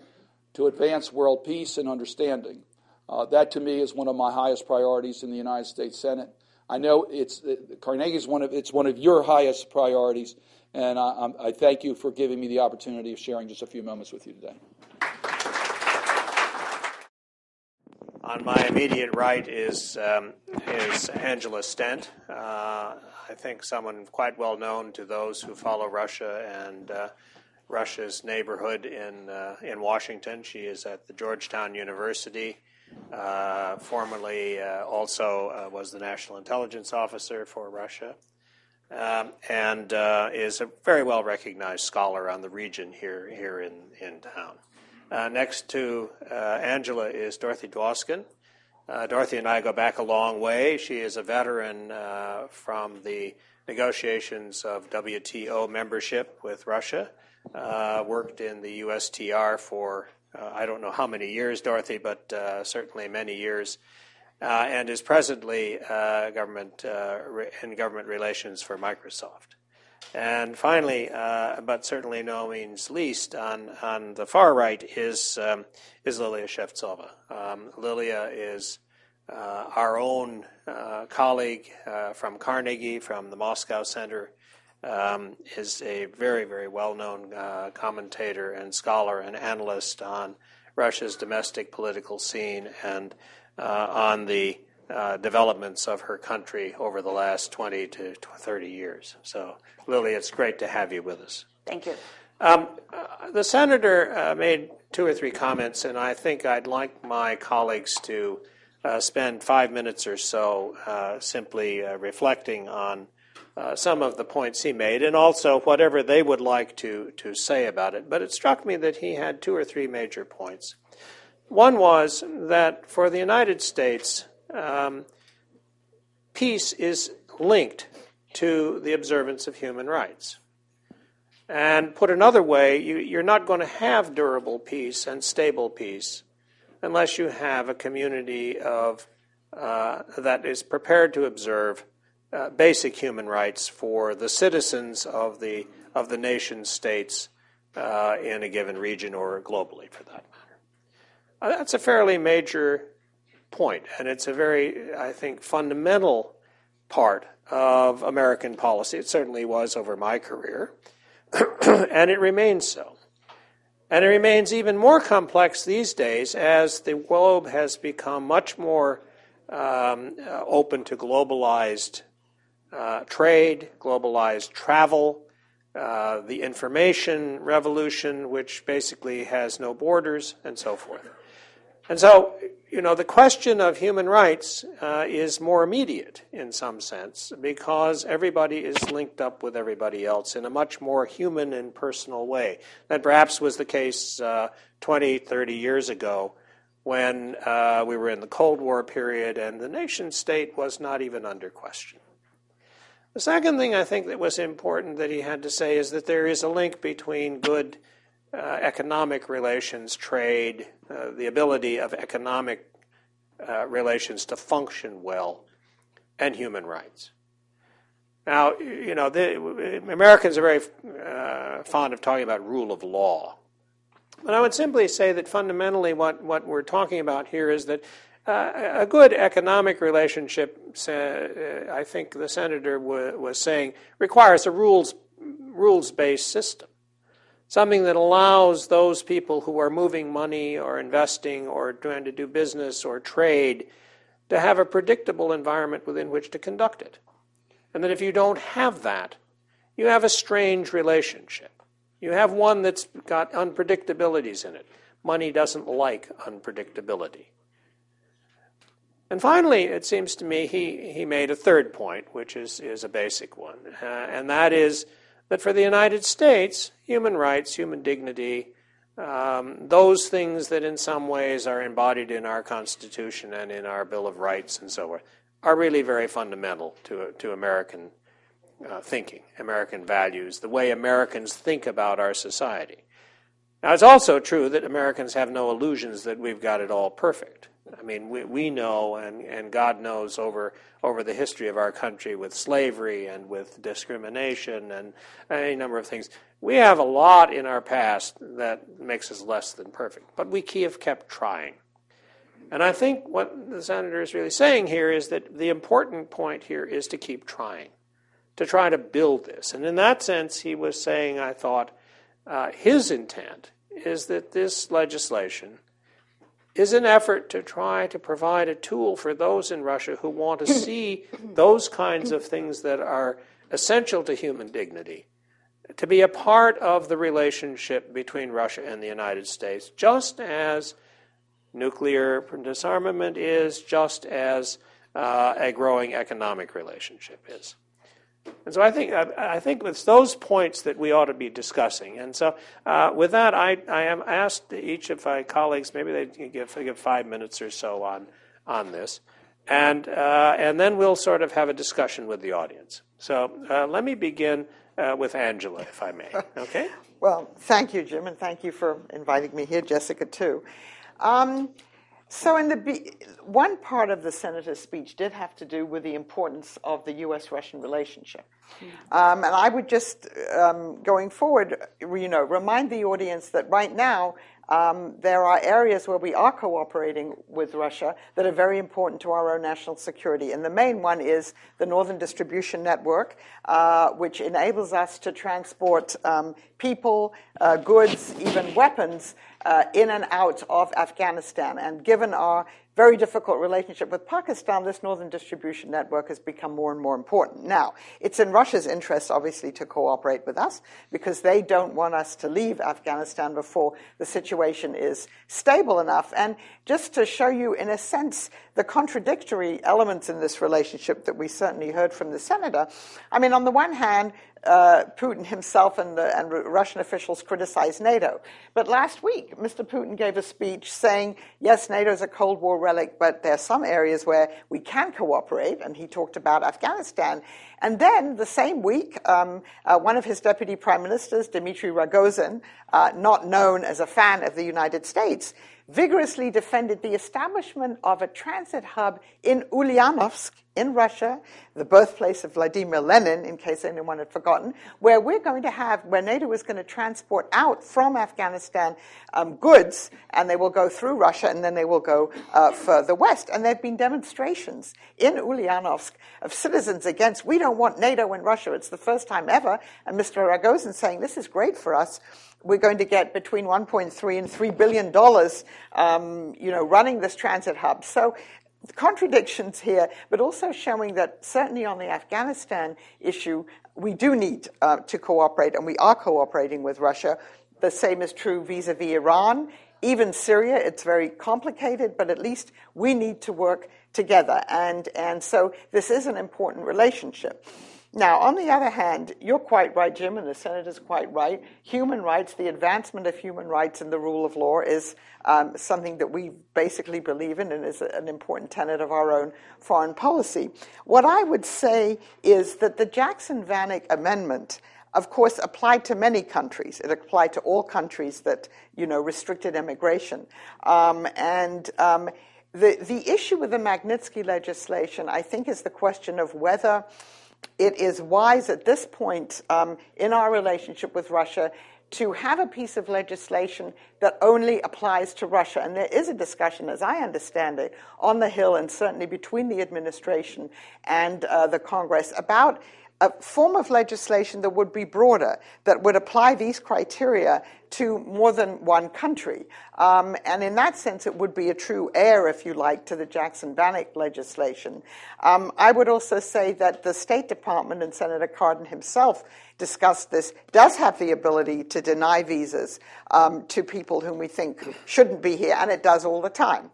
[SPEAKER 3] to advance world peace and understanding. Uh, that to me is one of my highest priorities in the United States Senate. I know it's Carnegie is one of it's one of your highest priorities, and I, I thank you for giving me the opportunity of sharing just a few moments with you today.
[SPEAKER 8] On my immediate right is um, is Angela Stent. Uh, I think someone quite well known to those who follow Russia and uh, Russia's neighborhood in uh, in Washington. She is at the Georgetown University. Uh, formerly, uh, also uh, was the national intelligence officer for Russia, um, and uh, is a very well recognized scholar on the region here here in in town. Next to Angela is Dorothy Dwoskin. Dorothy and I go back a long way. She is a veteran from the negotiations of WTO membership with Russia. Uh, worked in the USTR for uh, I don't know how many years, Dorothy, but uh, certainly many years, uh, and is presently uh, government re- in government relations for Microsoft. And finally, but certainly no means least, on, on the far right is um, is Lilia Shevtsova. Um, Lilia is uh, our own uh, colleague uh, from Carnegie, from the Moscow Center um, is a very, very well known uh, commentator and scholar and analyst on Russia's domestic political scene and uh, on the uh, developments of her country over the last 20 to 30 years. So, Lily, it's great to have you with us.
[SPEAKER 9] Thank you.
[SPEAKER 8] Um, uh, the senator uh, made two or three comments, and I think I'd like my colleagues to uh, spend five minutes or so simply reflecting on uh, some of the points he made, and also whatever they would like to, to say about it. But it struck me that he had two or three major points. One was that for the United States, um, peace is linked to the observance of human rights. And put another way, you, are not going to have durable peace and stable peace unless you have a community of uh, that is prepared to observe uh, basic human rights for the citizens of the of the nation states uh, in a given region or globally, for that matter. Uh, that's a fairly major point, and it's a very, I think, fundamental part of American policy. It certainly was over my career, and it remains so. And it remains even more complex these days as the globe has become much more um, uh, open to globalized uh, trade, globalized travel, uh, the information revolution, which basically has no borders, and so forth. And so, you know, the question of human rights uh, is more immediate in some sense because everybody is linked up with everybody else in a much more human and personal way than perhaps was the case uh, 20, 30 years ago when uh, we were in the Cold War period and the nation state was not even under question. The second thing I think that was important that he had to say is that there is a link between good uh, economic relations, trade, uh, the ability of economic uh, relations to function well, and human rights. Now, you know, the, Americans are very uh, fond of talking about rule of law. But I would simply say that fundamentally what, what we're talking about here is that uh, a good economic relationship, uh, I think the senator was saying, requires a rules rules based system, something that allows those people who are moving money or investing or trying to do business or trade to have a predictable environment within which to conduct it. And that if you don't have that, you have a strange relationship. You have one that's got unpredictabilities in it. Money doesn't like unpredictability. And finally, it seems to me he, he made a third point, which is, is a basic one, uh, and that is that for the United States, human rights, human dignity, um, those things that in some ways are embodied in our Constitution and in our Bill of Rights and so forth, are really very fundamental to, to American uh, thinking, American values, the way Americans think about our society. Now, it's also true that Americans have no illusions that we've got it all perfect. I mean, we, we know, and, and God knows over, over the history of our country with slavery and with discrimination and any number of things. We have a lot in our past that makes us less than perfect, but we have kept trying. And I think what the senator is really saying here is that the important point here is to keep trying, to try to build this. And in that sense, he was saying, I thought, uh, his intent is that this legislation is an effort to try to provide a tool for those in Russia who want to see those kinds of things that are essential to human dignity to be a part of the relationship between Russia and the United States, just as nuclear disarmament is, just as uh, a growing economic relationship is. And so I think I, think it's those points that we ought to be discussing. And so uh, with that, I, I am asked each of my colleagues maybe they give give five minutes or so on on this, and uh, and then we'll sort of have a discussion with the audience. So uh, let me begin uh, with Angela, if I may. Okay.
[SPEAKER 9] well, thank you, Jim, and thank you for inviting me here, Jessica too. Um, so, in the one part of the senator's speech did have to do with the importance of the U.S.-Russian relationship, mm-hmm. um, and I would just, um, going forward, you know, remind the audience that right now um, there are areas where we are cooperating with Russia that are very important to our own national security. And the main one is the Northern Distribution Network, uh, which enables us to transport um, people, uh, goods, even weapons uh, in and out of Afghanistan. And given our very difficult relationship with Pakistan, this northern distribution network has become more and more important. Now, it's in Russia's interest, obviously, to cooperate with us because they don't want us to leave Afghanistan before the situation is stable enough. And just to show you, in a sense, the contradictory elements in this relationship that we certainly heard from the senator, I mean, on the one hand, uh, Putin himself and, the, and Russian officials criticized NATO. But last week, Mr. Putin gave a speech saying, yes, NATO is a Cold War relic, but there are some areas where we can cooperate, and he talked about Afghanistan. And then the same week, um, uh, one of his deputy prime ministers, Dmitry Rogozin, uh, not known as a fan of the United States, vigorously defended the establishment of a transit hub in Ulyanovsk in Russia, the birthplace of Vladimir Lenin, in case anyone had forgotten, where we're going to have, where NATO is going to transport out from Afghanistan um, goods, and they will go through Russia and then they will go uh, further west. And there have been demonstrations in Ulyanovsk of citizens against, we don't want NATO in Russia. It's the first time ever. And Mr. Rogozin saying, this is great for us we're going to get between 1.3 and 3 billion dollars, um, you know, running this transit hub. So contradictions here, but also showing that certainly on the Afghanistan issue, we do need uh, to cooperate, and we are cooperating with Russia. The same is true vis-a-vis Iran. Even Syria, it's very complicated, but at least we need to work together. And, and so this is an important relationship. Now, on the other hand, you're quite right, Jim, and the senator's quite right. Human rights, the advancement of human rights and the rule of law is um, something that we basically believe in and is an important tenet of our own foreign policy. What I would say is that the Jackson Vanik Amendment of course, applied to many countries. It applied to all countries that, you know, restricted immigration. Um, and um, the, the issue with the Magnitsky legislation, I think, is the question of whether it is wise at this point um, in our relationship with Russia to have a piece of legislation that only applies to Russia. And there is a discussion, as I understand it, on the Hill and certainly between the administration and uh, the Congress about a form of legislation that would be broader, that would apply these criteria to more than one country. Um, and in that sense, it would be a true heir, if you like, to the Jackson Vanik legislation. Um, I would also say that the State Department and Senator Cardin himself discussed this, does have the ability to deny visas um, to people whom we think shouldn't be here, and it does all the time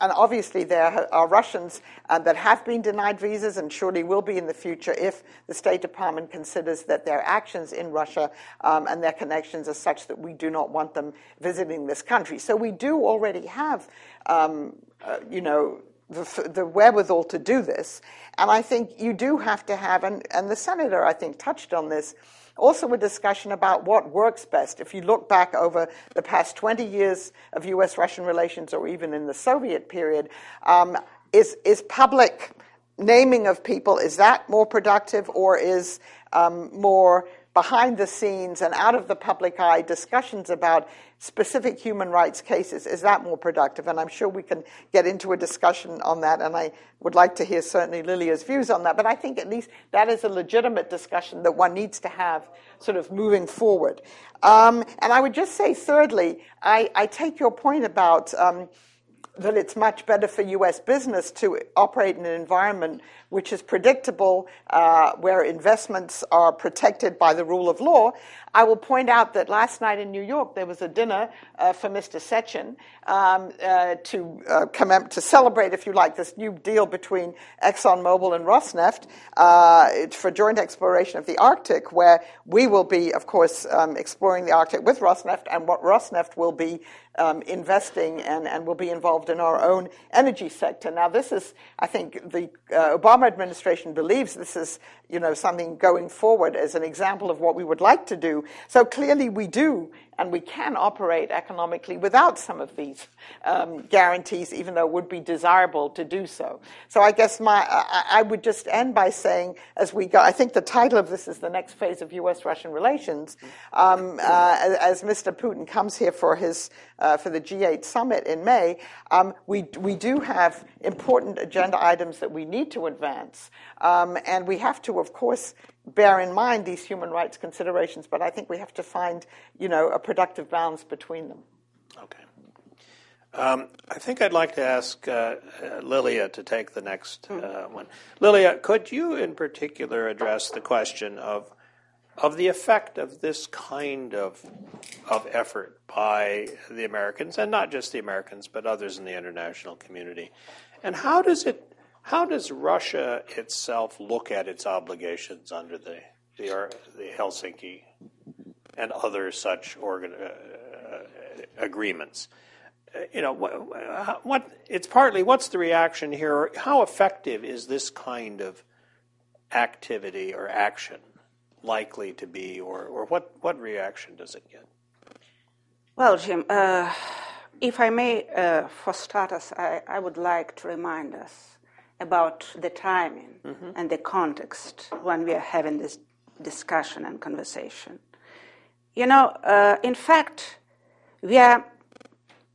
[SPEAKER 9] and obviously, there are Russians uh, that have been denied visas and surely will be in the future if the State Department considers that their actions in Russia um, and their connections are such that we do not want them visiting this country. So we do already have, um, uh, you know, the, the wherewithal to do this. And I think you do have to have, and, and the senator, I think, touched on this, also a discussion about what works best. If you look back over the past 20 years of US Russian relations, or even in the Soviet period, um, is, is public naming of people, is that more productive or is um, more behind the scenes and out of the public eye discussions about specific human rights cases, is that more productive? And I'm sure we can get into a discussion on that, and I would like to hear certainly Lilia's views on that. But I think at least that is a legitimate discussion that one needs to have sort of moving forward. Um, and I would just say, thirdly, I, I take your point about. Um, that it's much better for U.S. business to operate in an environment which is predictable, uh, where investments are protected by the rule of law. I will point out that last night in New York there was a dinner uh, for Mr. Sechin um, uh, to uh, come to celebrate, if you like, this new deal between ExxonMobil and Rosneft uh, for joint exploration of the Arctic, where we will be, of course, um, exploring the Arctic with Rosneft, and what Rosneft will be um, investing and, and will be involved in our own energy sector. Now, this is, I think, the uh, Obama administration believes this is, you know, something going forward as an example of what we would like to do. So clearly, we do and we can operate economically without some of these um, guarantees, even though it would be desirable to do so. So I guess my I, I, would just end by saying, as we go, I think the title of this is the next phase of U.S.-Russian relations. Um, uh, as, as, Mr. Putin comes here for his uh, for the G8 summit in May, um, we we do have important agenda items that we need to advance, um, and we have to, of course, bear in mind these human rights considerations, but I think we have to find, you know, a productive balance between them.
[SPEAKER 8] Okay. Um, I think I'd like to ask uh, uh, Lilia to take the next uh, one. Lilia, could you in particular address the question of of the effect of this kind of of effort by the Americans, and not just the Americans, but others in the international community, and how does it how does Russia itself look at its obligations under the the, the Helsinki and other such organ, uh, uh agreements? You know, what, what, it's partly what's the reaction here? How effective is this kind of activity or action likely to be, or, or what, what reaction does it get?
[SPEAKER 10] Well, Jim, uh, if I may, uh, for starters, I, I would like to remind us about the timing mm-hmm. and the context when we are having this discussion and conversation. You know, uh, in fact, we are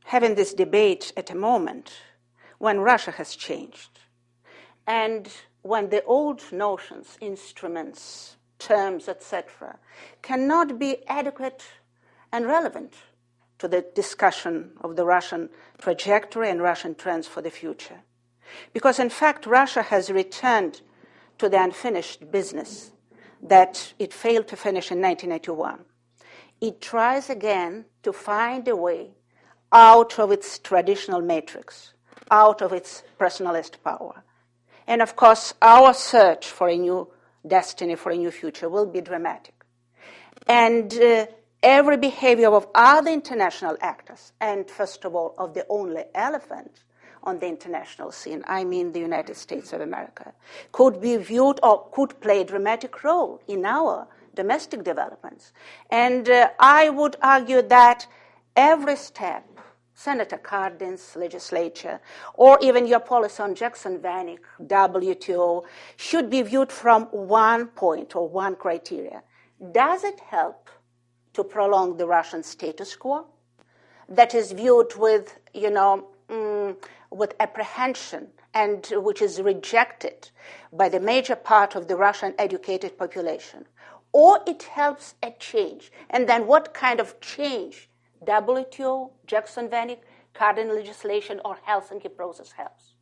[SPEAKER 10] having this debate at a moment when Russia has changed and when the old notions, instruments, terms, etc., cannot be adequate and relevant to the discussion of the Russian trajectory and Russian trends for the future. Because in fact, Russia has returned to the unfinished business that it failed to finish in 1981. It tries again to find a way out of its traditional matrix, out of its personalist power. And of course, our search for a new destiny, for a new future, will be dramatic. And uh, every behavior of other international actors, and first of all, of the only elephant, on the international scene, I mean the United States of America, could be viewed or could play a dramatic role in our domestic developments. And uh, I would argue that every step, Senator Cardin's legislature, or even your policy on Jackson Vanik, WTO, should be viewed from one point or one criteria. Does it help to prolong the Russian status quo? That is viewed with, you know, mm, with apprehension and which is rejected by the major part of the Russian educated population, or it helps a change. And then what kind of change WTO, Jackson Vanik, Cardin legislation, or Helsinki process helps?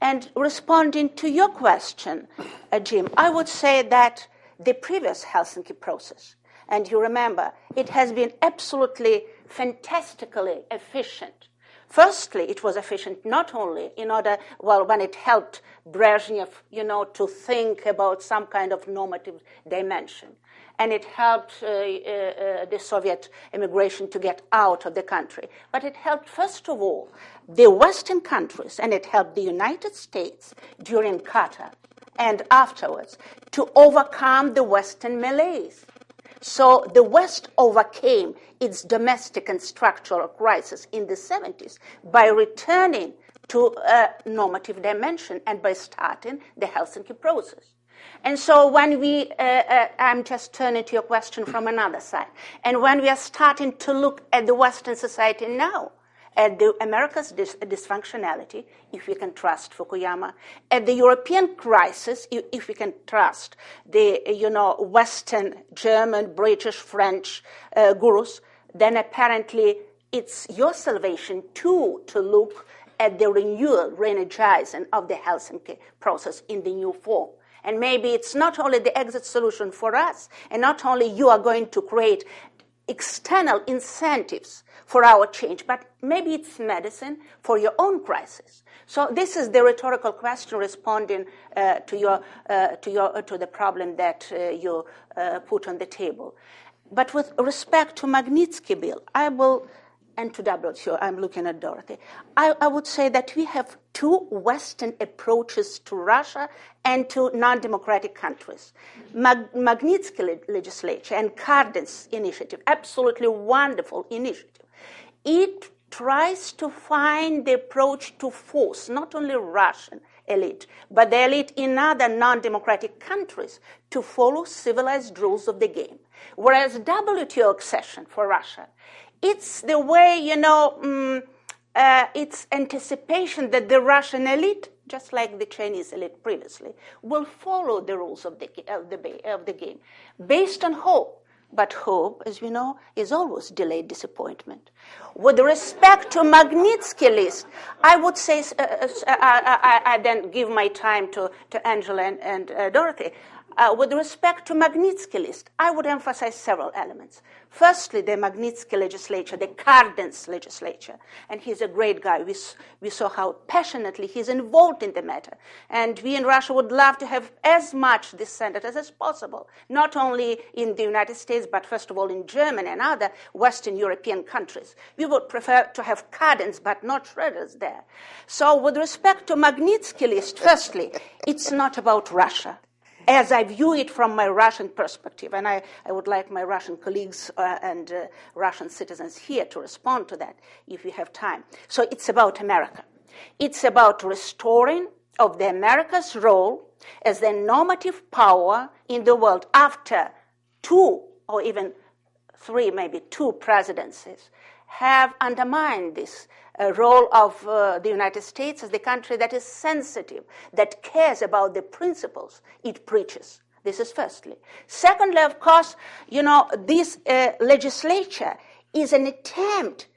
[SPEAKER 10] And responding to your question, uh, Jim, I would say that the previous Helsinki process, and you remember, it has been absolutely fantastically efficient Firstly, it was efficient not only in order, well, when it helped Brezhnev, you know, to think about some kind of normative dimension. and it helped uh, uh, the Soviet immigration to get out of the country. But it helped, first of all, the Western countries, and it helped the United States during Carter and afterwards to overcome the Western malaise. So the West overcame its domestic and structural crisis in the 70s by returning to a normative dimension and by starting the Helsinki process. And so when we, uh, uh, I'm just turning to your question from another side, and when we are starting to look at the Western society now, at the America's dis- dysfunctionality, if we can trust Fukuyama, at the European crisis, if we can trust the you know Western, German, British, French uh, gurus, then apparently it's your salvation too to look at the renewal, re-energizing of the Helsinki process in the new form. And maybe it's not only the exit solution for us, and not only you are going to create external incentives for our change, but maybe it's medicine for your own crisis. So this is the rhetorical question responding uh, to your uh, to your uh, to the problem that uh, you uh, put on the table. But with respect to Magnitsky bill, I will and to WTO, I'm looking at Dorothy. I, I, would say that we have two Western approaches to Russia and to non democratic countries. Mag- Magnitsky le- legislature and Cardin's initiative, absolutely wonderful initiative. It tries to find the approach to force not only Russian elite, but the elite in other non democratic countries to follow civilized rules of the game. Whereas WTO accession for Russia it's the way, you know, um, uh, it's anticipation that the Russian elite, just like the Chinese elite previously, will follow the rules of the, of the, of the game based on hope. But hope, as we know, is always delayed disappointment. With respect to Magnitsky list, I would say, uh, I, I, I, then give my time to, to Angela and, and uh, Dorothy. Uh, with respect to Magnitsky list, I would emphasize several elements. Firstly, the Magnitsky legislature, the Cardin's legislature, and he's a great guy. We, we saw how passionately he's involved in the matter. And we in Russia would love to have as much senators as possible, not only in the United States, but first of all in Germany and other Western European countries. We would prefer to have Cardins, but not Schroeders there. So with respect to Magnitsky list, firstly, it's not about Russia as I view it from my Russian perspective. And I, I would like my Russian colleagues uh, and uh, Russian citizens here to respond to that if we have time. So it's about America. It's about restoring of the America's role as the normative power in the world after two or even three, maybe two presidencies have undermined this role of uh, the United States as the country that is sensitive, that cares about the principles it preaches. This is firstly. Secondly, of course, you know, this uh, legislature is an attempt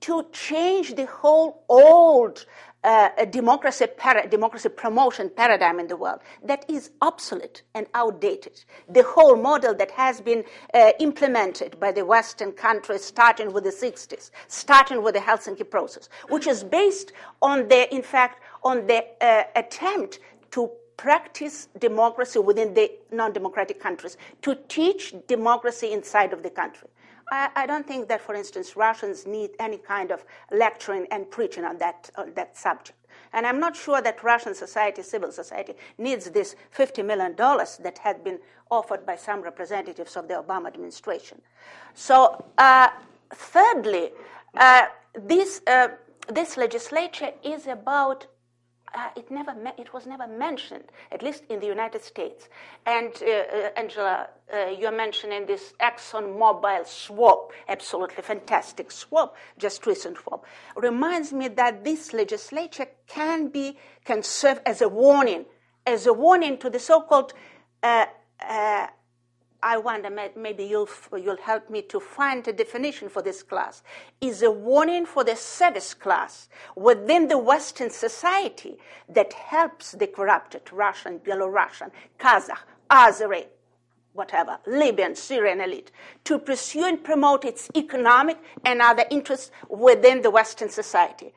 [SPEAKER 10] to change the whole old uh, a democracy, para- democracy promotion paradigm in the world that is obsolete and outdated. The whole model that has been uh, implemented by the Western countries starting with the 60s, starting with the Helsinki process, which is based on the, in fact, on the uh, attempt to practice democracy within the non democratic countries, to teach democracy inside of the country. I, I, don't think that, for instance, Russians need any kind of lecturing and preaching on that, on that subject. And I'm not sure that Russian society, civil society, needs this $50 million that had been offered by some representatives of the Obama administration. So, uh, thirdly, uh, this, uh, this legislature is about uh, it never it was never mentioned, at least in the United States. And uh, uh, Angela, uh, you're mentioning this Exxon Mobil swap, absolutely fantastic swap, just recent swap, reminds me that this legislature can be can serve as a warning, as a warning to the so-called uh, uh, I wonder, maybe you'll, you'll help me to find a definition for this class, is a warning for the service class within the Western society that helps the corrupted Russian, Belarusian, Kazakh, Azeri, whatever, Libyan, Syrian elite, to pursue and promote its economic and other interests within the Western society.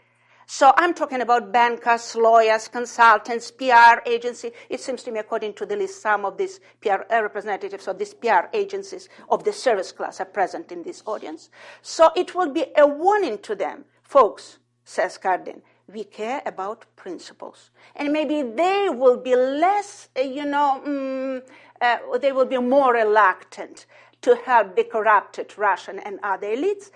[SPEAKER 10] So I'm talking about bankers, lawyers, consultants, PR agency. It seems to me, according to the list, some of these PR uh, representatives of these PR agencies of the service class are present in this audience. So it will be a warning to them, folks, says Cardin. We care about principles. And maybe they will be less, uh, you know, mm, uh, they will be more reluctant to help the corrupted Russian and other elites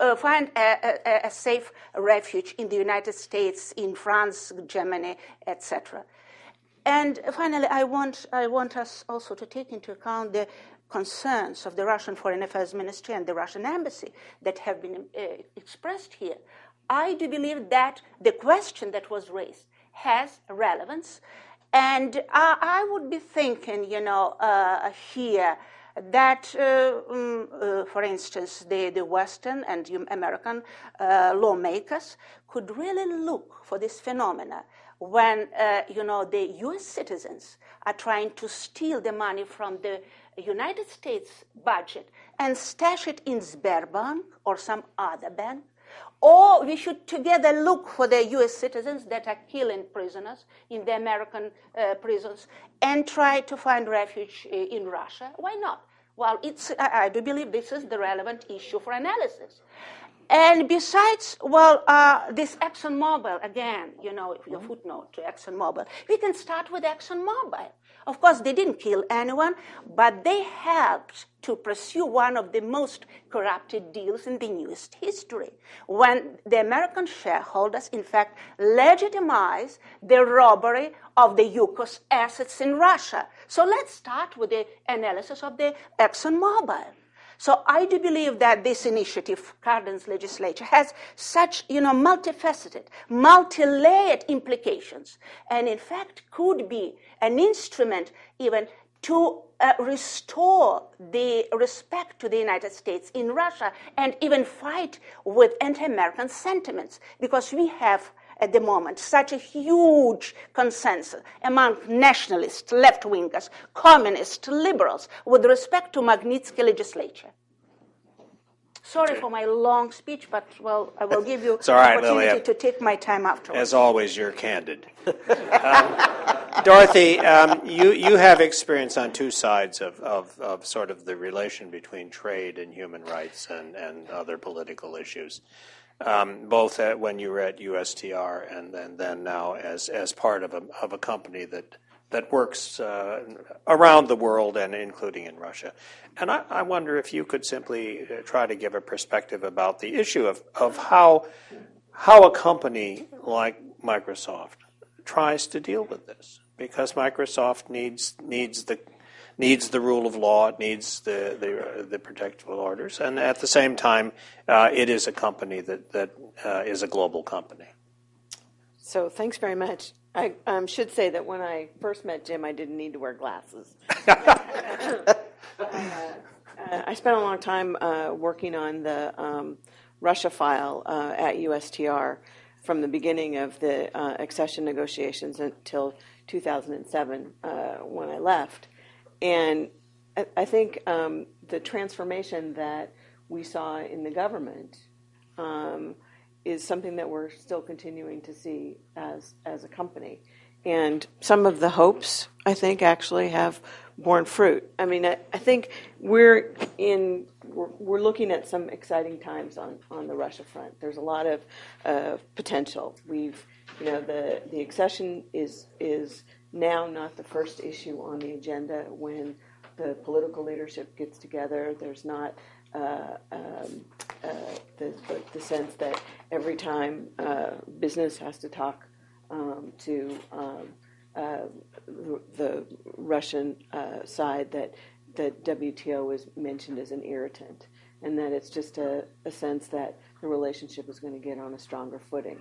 [SPEAKER 10] uh, find a, a, a, safe refuge in the United States, in France, Germany, etc. And finally, I want, I want us also to take into account the concerns of the Russian Foreign Affairs Ministry and the Russian Embassy that have been uh, expressed here. I do believe that the question that was raised has relevance. And I, I would be thinking, you know, uh, here that, um, for instance, the, the Western and American uh, lawmakers could really look for this phenomena when, uh, you know, the U.S. citizens are trying to steal the money from the United States budget and stash it in Sberbank or some other bank. Or we should together look for the US citizens that are killing prisoners in the American uh, prisons and try to find refuge uh, in Russia. Why not? Well, it's, I do believe this is the relevant issue for analysis. And besides, well, uh, this ExxonMobil, again, you know, your footnote to ExxonMobil, we can start with ExxonMobil. Of course, they didn't kill anyone, but they helped to pursue one of the most corrupted deals in the newest history, when the American shareholders, in fact, legitimized the robbery of the Yukos assets in Russia. So let's start with the analysis of the ExxonMobil. So I do believe that this initiative, Cardin's legislature, has such, you know, multifaceted, multi-layered implications, and in fact could be an instrument even to uh, restore the respect to the United States in Russia and even fight with anti-American sentiments because we have at the moment such a huge consensus among nationalists, left wingers, communists, liberals with respect to Magnitsky legislature. Sorry okay. for my long speech, but well, I will give you
[SPEAKER 8] all right,
[SPEAKER 10] opportunity to take my time afterwards.
[SPEAKER 8] As always, you're candid. um, Dorothy, um, you, you have experience on two sides of, of, of, sort of the relation between trade and human rights and, and other political issues both at, when you were at USTR and then, then now as, as part of a, of a company that, that works uh, around the world and including in Russia. And I, I, wonder if you could simply uh, try to give a perspective about the issue of, of how, how a company like Microsoft tries to deal with this. Because Microsoft needs, needs the needs the rule of law, it needs the the, uh, the protectable orders, and at the same time, uh, it is a company that that uh, is a global company.
[SPEAKER 11] So thanks very much. I um, should say that when I first met Jim, I didn't need to wear glasses. Uh, I spent a long time uh, working on the um, Russia file uh, at USTR from the beginning of the accession negotiations until 2007 when I left. And I, think um, the transformation that we saw in the government um, is something that we're still continuing to see as as a company. And some of the hopes, I think, actually have borne fruit. I mean, I, I think we're in we're, we're, looking at some exciting times on, on the Russia front. There's a lot of uh, potential. We've, you know, the the accession is is now not the first issue on the agenda when the political leadership gets together. There's not uh, um, uh, the, the, the, sense that every time uh, business has to talk um, to um, uh, the Russian uh, side, that that WTO is mentioned as an irritant, and that it's just a, a sense that the relationship is going to get on a stronger footing.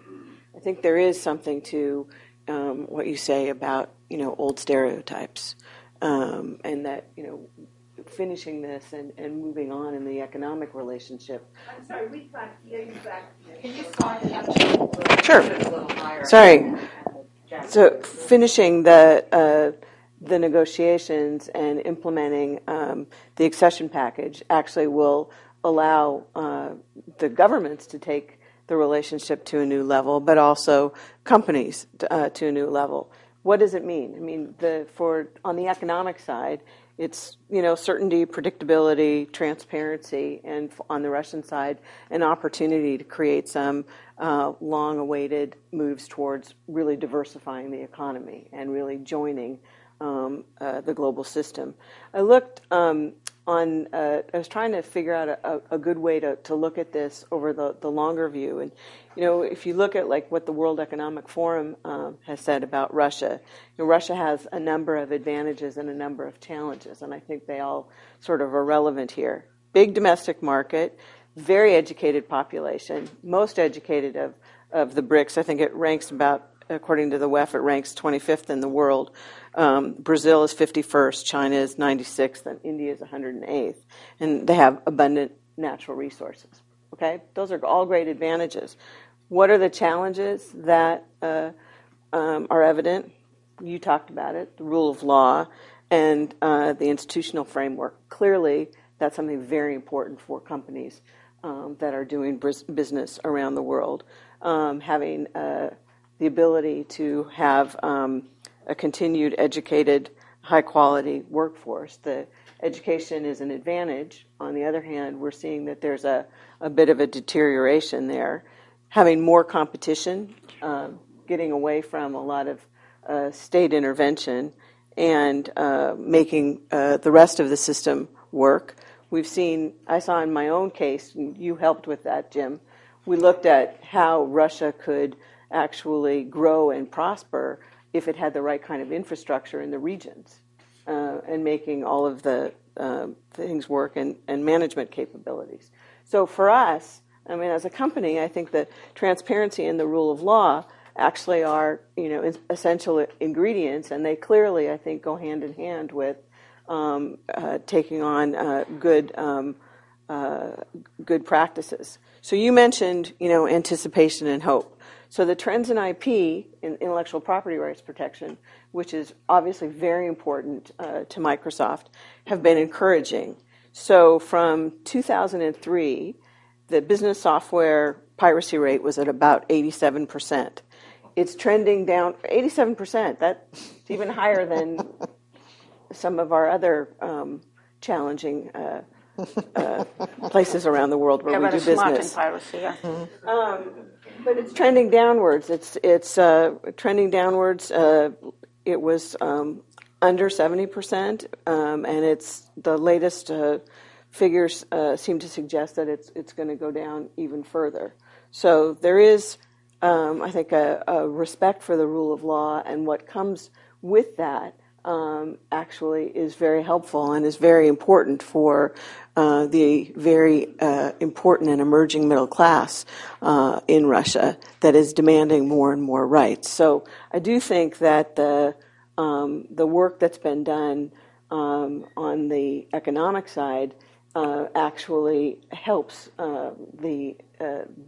[SPEAKER 11] I think there is something to um, what you say about you know old stereotypes, um, and that you know finishing this and, and moving on in the economic relationship.
[SPEAKER 12] I'm sorry, we can't hear you back. Can you start up
[SPEAKER 11] Sure. Sorry. So finishing the uh, the negotiations and implementing um, the accession package actually will allow uh, the governments to take the relationship to a new level, but also companies uh, to a new level. What does it mean? I mean, the, for on the economic side, it's you know certainty, predictability, transparency, and on the Russian side, an opportunity to create some uh, long-awaited moves towards really diversifying the economy and really joining um, uh, the global system. I looked um, on, uh, I was trying to figure out a, a, good way to, to look at this over the, the longer view. And, you know, if you look at like what the World Economic Forum um, has said about Russia, you know, Russia has a number of advantages and a number of challenges, and I think they all sort of are relevant here. Big domestic market, very educated population, most educated of, of the BRICS. I think it ranks about, according to the WEF, it ranks 25th in the world. Um, Brazil is 51st, China is 96th, and India is 108th. And they have abundant natural resources. Okay? Those are all great advantages. What are the challenges that uh, um, are evident? You talked about it the rule of law and uh, the institutional framework. Clearly, that's something very important for companies um, that are doing business around the world. Um, having uh, the ability to have um, a continued educated, high quality workforce. The education is an advantage. On the other hand, we're seeing that there's a, a bit of a deterioration there. Having more competition, uh, getting away from a lot of uh, state intervention, and uh, making uh, the rest of the system work. We've seen, I saw in my own case, and you helped with that, Jim. We looked at how Russia could actually grow and prosper if it had the right kind of infrastructure in the regions uh, and making all of the uh, things work and, and management capabilities. So for us, I mean, as a company, I think that transparency and the rule of law actually are, you know, essential ingredients, and they clearly, I think, go hand in hand with um, uh, taking on uh, good um, uh, good practices. So you mentioned, you know, anticipation and hope. So the trends in IP, in intellectual property rights protection, which is obviously very important uh, to Microsoft, have been encouraging. So from 2003, the business software piracy rate was at about 87%. It's trending down 87%. That's even higher than some of our other um, challenging uh, uh, places around the world where
[SPEAKER 10] yeah,
[SPEAKER 11] we do business.
[SPEAKER 10] Piracy, yeah. Mm-hmm.
[SPEAKER 11] Um, but it's trending downwards. It's it's uh, trending downwards. Uh, it was um, under seventy percent, um, and it's the latest uh, figures uh, seem to suggest that it's it's going to go down even further. So there is, um, I think, a, a, respect for the rule of law and what comes with that um, actually is very helpful and is very important for uh, the very uh, important and emerging middle class uh, in Russia that is demanding more and more rights. So I do think that the um, the work that's been done um, on the economic side uh, actually helps uh, the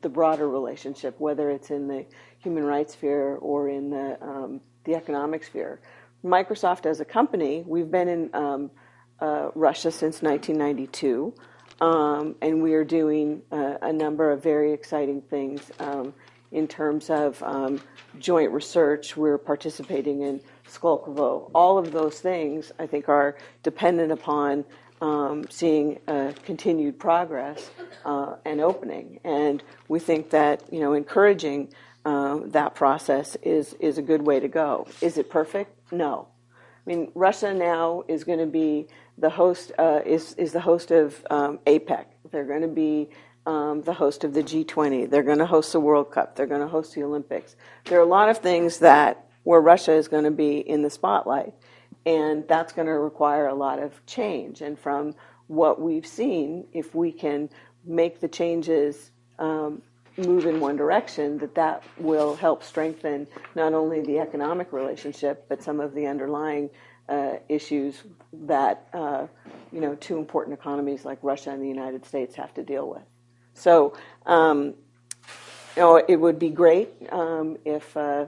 [SPEAKER 11] the broader relationship, whether it's in the human rights sphere or in the um, the economic sphere. Microsoft as a company, we've been in um, uh, Russia since 1992, um, and we are doing uh, a number of very exciting things um, in terms of um, joint research. We're participating in Skolkovo. All of those things, I think, are dependent upon um, seeing uh, continued progress uh, and opening. And we think that you know encouraging uh, that process is is a good way to go. Is it perfect? No. I mean, Russia now is going to be the host uh, is is the host of um, APEC. They're going to be um, the host of the G20. They're going to host the World Cup. They're going to host the Olympics. There are a lot of things that where Russia is going to be in the spotlight, and that's going to require a lot of change. And from what we've seen, if we can make the changes um, move in one direction, that that will help strengthen not only the economic relationship, but some of the underlying uh, issues that uh, you know two important economies like Russia and the United States have to deal with. So, um, you know, it would be great um, if uh,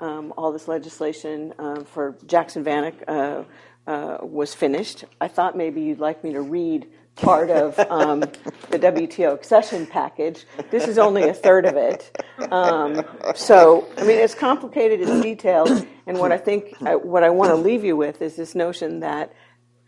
[SPEAKER 11] um, all this legislation uh, for Jackson Vanik uh, uh, was finished. I thought maybe you'd like me to read part of um, the WTO accession package. This is only a third of it. Um, so, I mean, it's complicated, it's detailed, and what I think, uh, what I want to leave you with is this notion that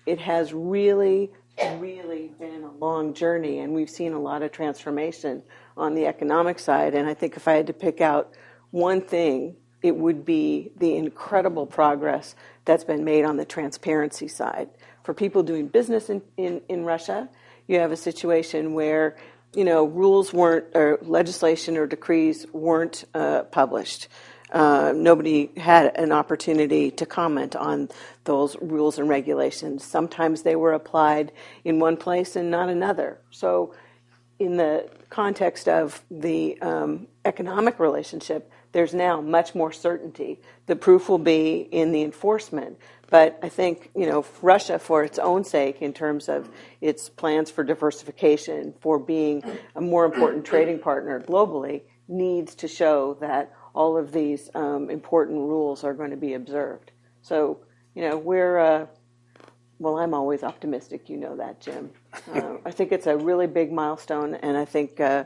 [SPEAKER 11] it has really, really been a long journey, and we've seen a lot of transformation on the economic side. And I think if I had to pick out one thing, it would be the incredible progress that's been made on the transparency side. For people doing business in, in, in Russia, you have a situation where you know rules weren't or legislation or decrees weren't uh, published. Uh, nobody had an opportunity to comment on those rules and regulations. Sometimes they were applied in one place and not another. So, in the context of the um, economic relationship, there's now much more certainty. The proof will be in the enforcement. But I think, you know, Russia, for its own sake, in terms of its plans for diversification, for being a more important trading partner globally, needs to show that all of these um, important rules are going to be observed. So, you know, we're, uh, well, I'm always optimistic, you know that, Jim. Uh, I think it's a really big milestone, and I think uh,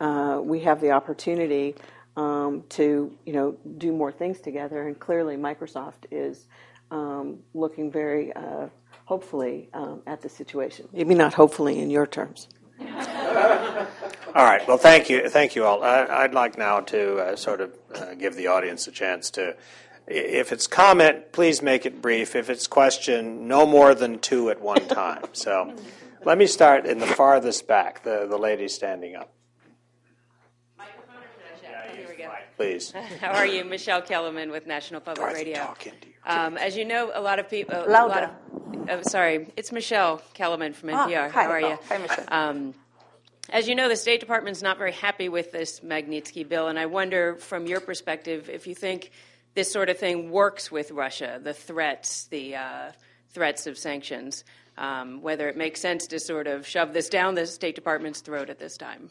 [SPEAKER 11] uh we have the opportunity um, to you know do more things together. And clearly, Microsoft is um, looking very uh, hopefully um, at the situation. Maybe not hopefully in your terms.
[SPEAKER 8] all right. Well, thank you, thank you all. I, would like now to uh, sort of uh, give the audience a chance to. If it's comment, please make it brief. If it's question, no more than two at one time. So, let me start in the farthest back, the, the lady standing up. Microphone or check here we go. Please.
[SPEAKER 13] How are you? Michele Kelemen with National Public Radio. Um, as you know, a lot of people.
[SPEAKER 10] Lot of,
[SPEAKER 13] uh, sorry, it's Michele Kelemen from NPR.
[SPEAKER 10] Ah, hi.
[SPEAKER 13] How are you?
[SPEAKER 10] Hi, Michelle.
[SPEAKER 13] Um, as you know, the State Department's not very happy with this Magnitsky bill, and I wonder, from your perspective, if you think this sort of thing works with Russia, the threats, the uh, threats of sanctions, um, whether it makes sense to sort of shove this down the State Department's throat at this time.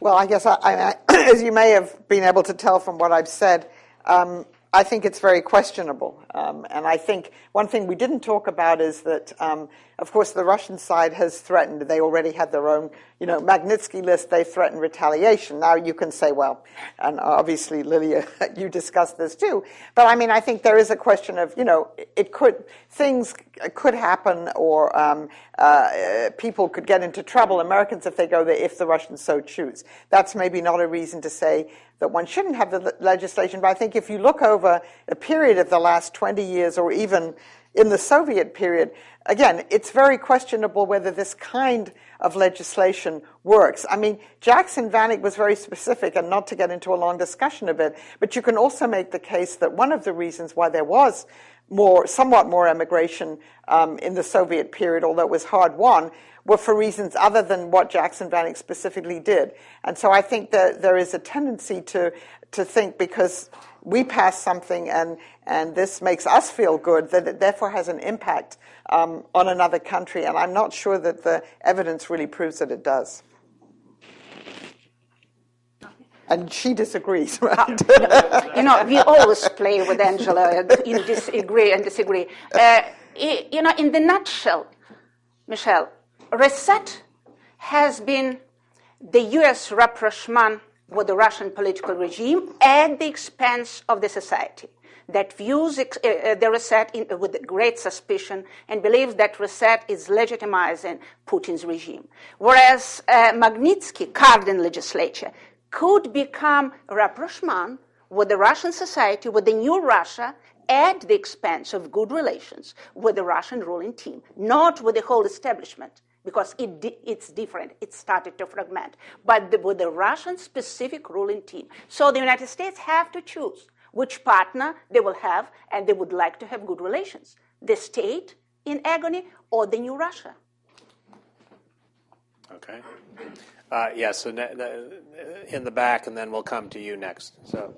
[SPEAKER 9] Well, I guess I, I, as you may have been able to tell from what I've said, um, I think it's very questionable. Um, and I think one thing we didn't talk about is that, um, of course, the Russian side has threatened, they already had their own, you know, Magnitsky list, they threatened retaliation. Now you can say, well, and obviously, Lilia, you discussed this too. But I mean, I think there is a question of, you know, it could, things could happen or um, uh, people could get into trouble, Americans, if they go there, if the Russians so choose. That's maybe not a reason to say that one shouldn't have the legislation. But I think if you look over a period of the last 20 years or even in the Soviet period, again, it's very questionable whether this kind of legislation works. I mean, Jackson Vanik was very specific, and not to get into a long discussion of it, but you can also make the case that one of the reasons why there was more, somewhat more emigration um, in the Soviet period, although it was hard won, were for reasons other than what Jackson Vanik specifically did. And so I think that there is a tendency to, to think because we pass something and, and this makes us feel good, that it therefore has an impact um, on another country. And I'm not sure that the evidence really proves that it does. And she disagrees.
[SPEAKER 10] Right? you know, we always play with Angela in disagree and disagree. Uh, you know, in the nutshell, Michelle, reset has been the U.S. rapprochement with the Russian political regime at the expense of the society that views uh, uh, the reset in, uh, with great suspicion and believes that reset is legitimizing Putin's regime. Whereas uh, Magnitsky Cardin legislature could become a rapprochement with the Russian society, with the new Russia, at the expense of good relations with the Russian ruling team, not with the whole establishment because it di- it's different. It started to fragment, but the, with the Russian specific ruling team. So the United States have to choose which partner they will have, and they would like to have good relations: the state in agony or the new Russia.
[SPEAKER 8] Okay. Uh. Yeah, so ne- ne- in the back, and then we'll come to you next. So.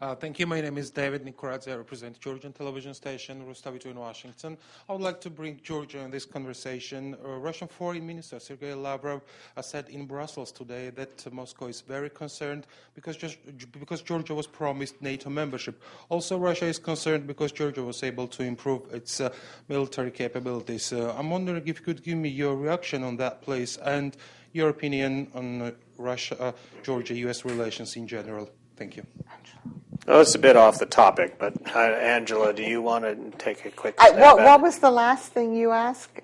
[SPEAKER 14] Uh, thank you. My name is David Nikoradze. I represent Georgian television station Rustavi 2 in Washington. I would like to bring Georgia in this conversation. Uh, Russian Foreign Minister Sergei Lavrov uh, said in Brussels today that Moscow is very concerned because, just, because Georgia was promised NATO membership. Also, Russia is concerned because Georgia was able to improve its uh, military capabilities. Uh, I'm wondering if you could give me your reaction on that, please, and your opinion on uh, Russia, Georgia, U.S. relations in general. Thank you.
[SPEAKER 8] Oh, it's a bit off the topic, but uh, Angela, do you want to take a quick?
[SPEAKER 9] I, what, what, was the last thing you asked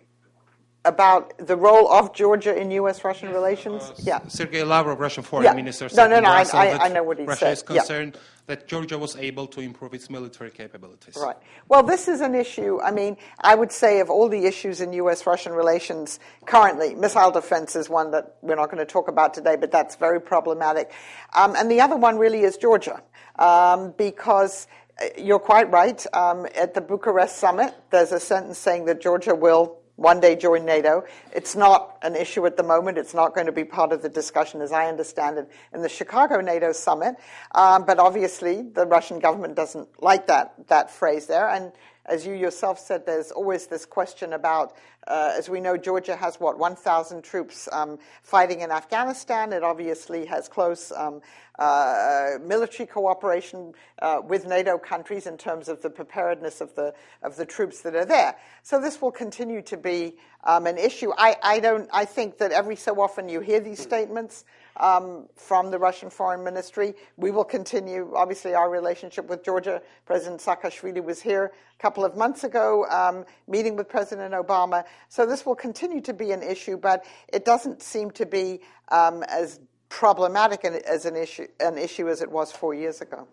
[SPEAKER 9] about the role of Georgia in U.S.-Russian relations? Uh,
[SPEAKER 14] yeah, Sergei Lavrov, Russian foreign yeah. minister.
[SPEAKER 9] No, no, no. I, I, I, know what he
[SPEAKER 14] Russia
[SPEAKER 9] said.
[SPEAKER 14] is concerned. Yeah that Georgia was able to improve its military capabilities.
[SPEAKER 9] Right. Well, this is an issue. I mean, I would say of all the issues in U.S. Russian relations currently, missile defense is one that we're not going to talk about today, but that's very problematic. Um, and the other one really is Georgia, um, because uh, you're quite right. Um, at the Bucharest summit, there's a sentence saying that Georgia will one day join NATO. It's not an issue at the moment. It's not going to be part of the discussion, as I understand it, in the Chicago NATO summit. Um, but obviously, the Russian government doesn't like that that phrase there. And as you yourself said, there's always this question about, uh, as we know, Georgia has what 1,000 troops um, fighting in Afghanistan. It obviously has close um, uh, military cooperation uh, with NATO countries in terms of the preparedness of the of the troops that are there. So this will continue to be um, an issue. I, I don't. I think that every so often you hear these statements um, from the Russian Foreign Ministry. We will continue, obviously, our relationship with Georgia. President Saakashvili was here a couple of months ago, um, meeting with President Obama. So this will continue to be an issue, but it doesn't seem to be um, as problematic as an issue, an issue as it was four years ago.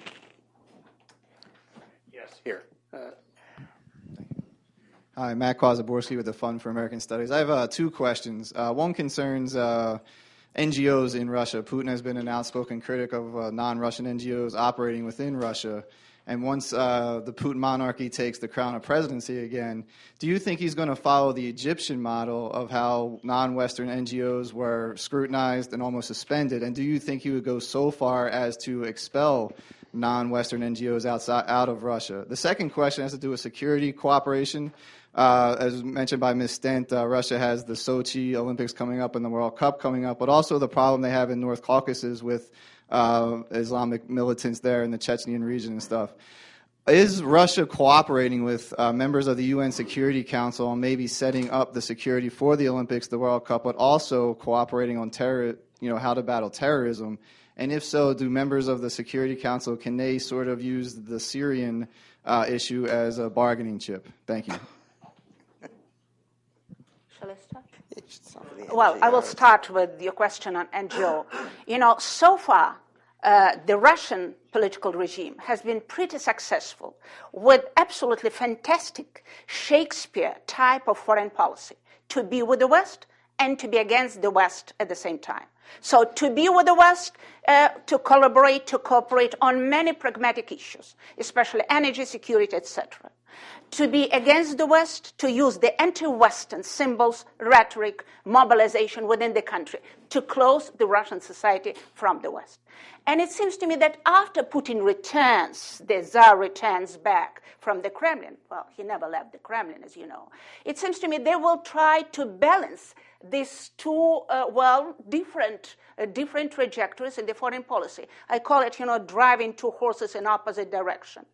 [SPEAKER 8] Yes, here. Uh,
[SPEAKER 15] Hi, Matt Kwazaborski with the Fund for American Studies. I have uh, two questions. Uh, one concerns uh, NGOs in Russia. Putin has been an outspoken critic of uh, non Russian NGOs operating within Russia. And once uh, the Putin monarchy takes the crown of presidency again, do you think he's going to follow the Egyptian model of how non Western NGOs were scrutinized and almost suspended? And do you think he would go so far as to expel non Western NGOs outside, out of Russia? The second question has to do with security cooperation. Uh, as mentioned by Ms. Stent, uh, Russia has the Sochi Olympics coming up and the World Cup coming up, but also the problem they have in North Caucasus with uh, Islamic militants there in the Chechenian region and stuff. Is Russia cooperating with uh, members of the UN Security Council on maybe setting up the security for the Olympics, the World Cup, but also cooperating on terror, you know, how to battle terrorism? And if so, do members of the Security Council can they sort of use the Syrian uh, issue as a bargaining chip? Thank you.
[SPEAKER 10] Shall I start? Well, I will start with your question on NGO. You know, so far, uh, the Russian political regime has been pretty successful with absolutely fantastic Shakespeare type of foreign policy to be with the West and to be against the West at the same time. So to be with the West, uh, to collaborate, to cooperate on many pragmatic issues, especially energy security, etc to be against the West, to use the anti Western symbols, rhetoric, mobilization within the country to close the Russian society from the West. And it seems to me that after Putin returns, the Tsar returns back from the Kremlin, well, he never left the Kremlin, as you know, it seems to me they will try to balance these two, uh, well, different, uh, different trajectories in the foreign policy. I call it, you know, driving two horses in opposite direction.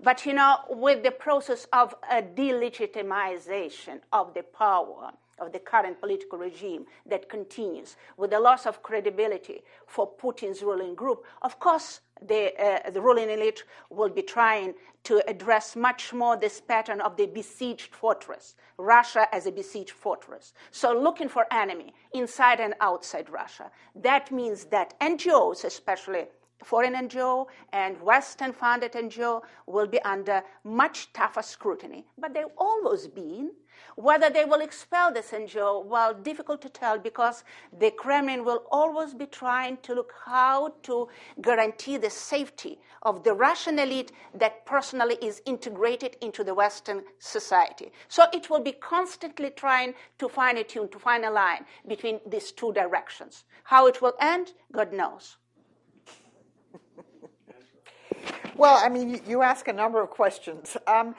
[SPEAKER 10] But, you know, with the process of a delegitimization of the power of the current political regime that continues, with the loss of credibility for Putin's ruling group, of course, the, uh, the ruling elite will be trying to address much more this pattern of the besieged fortress, Russia as a besieged fortress. So, looking for enemy inside and outside Russia. That means that NGOs, especially foreign NGO and Western funded NGO, will be under much tougher scrutiny. But they've always been whether they will expel this NGO, well, difficult to tell because the Kremlin will always be trying to look how to guarantee the safety of the Russian elite that personally is integrated into the Western society. So it will be constantly trying to fine tune, to find a line between these two directions. How it will end, God knows.
[SPEAKER 9] Well, I mean, you, ask a number of questions. Um,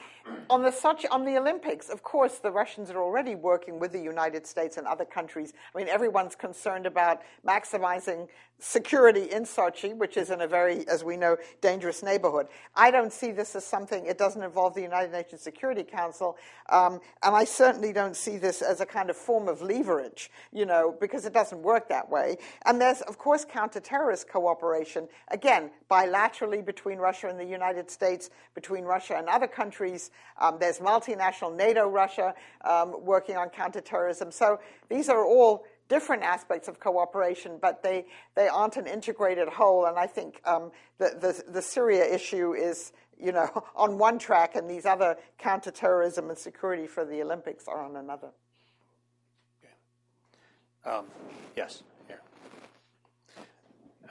[SPEAKER 9] on the such on the Olympics, of course, the Russians are already working with the United States and other countries. I mean, everyone's concerned about maximizing security in Sochi, which is in a very, as we know, dangerous neighborhood. I don't see this as something. It doesn't involve the United Nations Security Council, um, and I certainly don't see this as a kind of form of leverage. You know, because it doesn't work that way. And there's, of course, counter-terrorist cooperation again bilaterally between Russia and the United States, between Russia and other countries. Um, there's multinational NATO Russia um, working on counterterrorism. So these are all different aspects of cooperation, but they, they aren't an integrated whole. And I think um, the, the, the Syria issue is you know, on one track, and these other counterterrorism and security for the Olympics are on another.
[SPEAKER 8] Okay. Um, yes, here.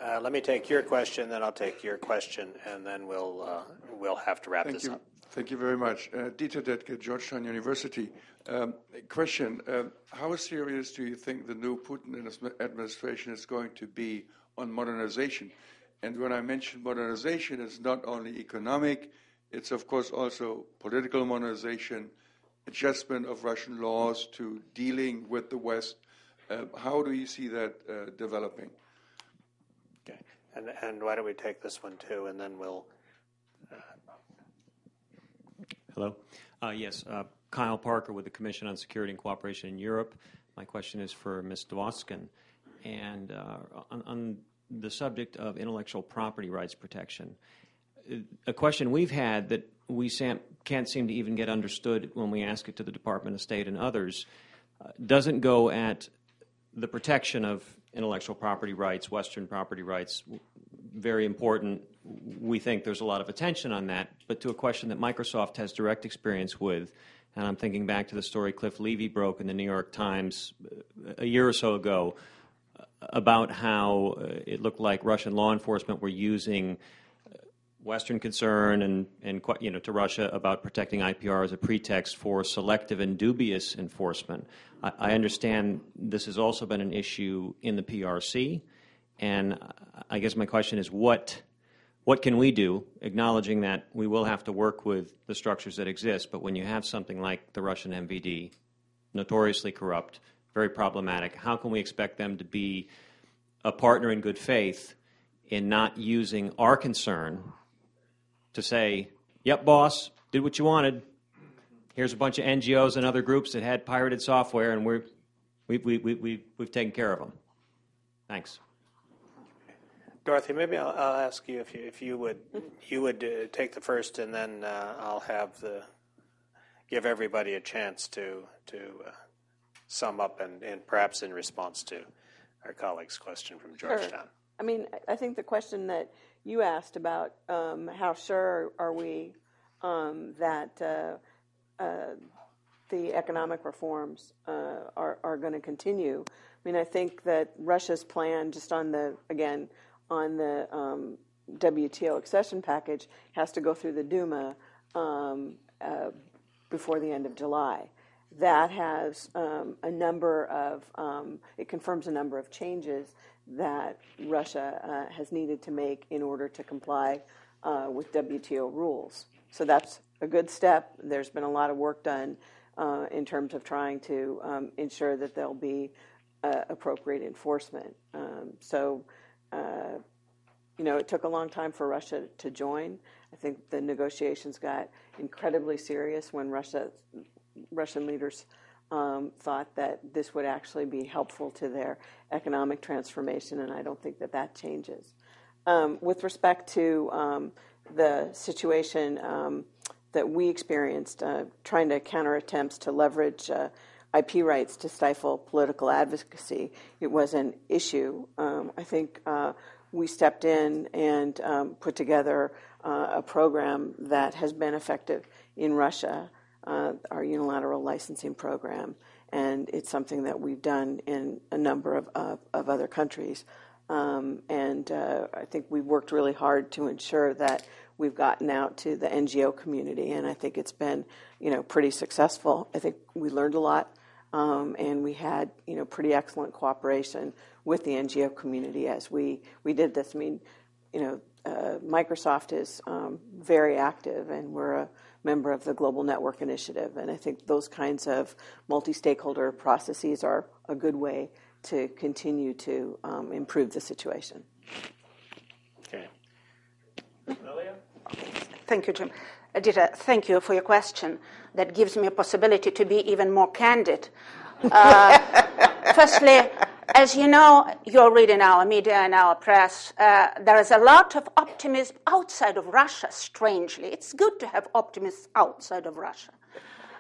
[SPEAKER 8] Uh, let me take your question, then I'll take your question, and then we'll uh, we'll have to wrap
[SPEAKER 16] Thank
[SPEAKER 8] this
[SPEAKER 16] you.
[SPEAKER 8] up.
[SPEAKER 16] Thank you very much. Uh, Dieter Dettke, Georgetown University. Um, question uh, How serious do you think the new Putin administration is going to be on modernization? And when I mention modernization, it's not only economic, it's of course also political modernization, adjustment of Russian laws to dealing with the West. Uh, how do you see that uh, developing?
[SPEAKER 8] Okay. And, and why don't we take this one too, and then we'll. Uh,
[SPEAKER 17] Hello. Uh, yes, uh, Kyle Parker with the Commission on Security and Cooperation in Europe. My question is for Ms. Dwoskin. And uh, on, on, the subject of intellectual property rights protection, a question we've had that we can't seem to even get understood when we ask it to the Department of State and others uh, doesn't go at the protection of intellectual property rights, Western property rights, very important. We think there's a lot of attention on that, but to a question that Microsoft has direct experience with, and I'm thinking back to the story Cliff Levy broke in the New York Times uh, a year or so ago uh, about how uh, it looked like Russian law enforcement were using Western concern and, and you know, to Russia about protecting IPR as a pretext for selective and dubious enforcement. I, I understand this has also been an issue in the PRC, and I guess my question is what what can we do, acknowledging that we will have to work with the structures that exist, but when you have something like the Russian MVD, notoriously corrupt, very problematic, how can we expect them to be a partner in good faith in not using our concern to say, yep, boss, did what you wanted. Here's a bunch of NGOs and other groups that had pirated software, and we're, we, we, we, we, we've taken care of them. Thanks.
[SPEAKER 8] Dorothy, maybe I'll, I'll, ask you if you if you would you would uh, take the first, and then uh, I'll have the give everybody a chance to to uh, sum up and, and perhaps in response to our colleague's question from Georgetown. Sure.
[SPEAKER 11] I mean, I think the question that you asked about um, how sure are we um, that uh, uh, the economic reforms uh, are, are going to continue. I mean, I think that Russia's plan, just on the, again, on the um, WTO accession package, has to go through the Duma um, uh, before the end of July. That has um, a number of, um, it confirms a number of changes that Russia uh, has needed to make in order to comply uh, with WTO rules. So that's a good step. There's been a lot of work done uh, in terms of trying to um, ensure that there'll be uh, appropriate enforcement. Um, so, you know, it took a long time for Russia to join. I think the negotiations got incredibly serious when Russia, Russian leaders um, thought that this would actually be helpful to their economic transformation, and I don't think that that changes. Um, with respect to um, the situation um, that we experienced, uh, trying to counter attempts to leverage uh, IP rights to stifle political advocacy, it was an issue. Um, I think uh, we stepped in and um, put together uh, a program that has been effective in Russia uh, our unilateral licensing program, and it's something that we've done in a number of, of, of other countries. Um, and uh, I think we've worked really hard to ensure that we've gotten out to the NGO community, and I think it's been, you know, pretty successful. I think we learned a lot, and we had, you know, pretty excellent cooperation with the NGO community as we we did this. I mean, you know, uh, Microsoft is um, very active, and we're a member of the Global Network Initiative. And I think those kinds of multi stakeholder processes are a good way to continue to um, improve the situation.
[SPEAKER 8] Okay.
[SPEAKER 10] Thank you, Jim. Adita, thank you for your question. That gives me a possibility to be even more candid. Uh, firstly, as you know, you're reading our media and our press, uh, there is a lot of optimism outside of Russia, strangely. It's good to have optimists outside of Russia.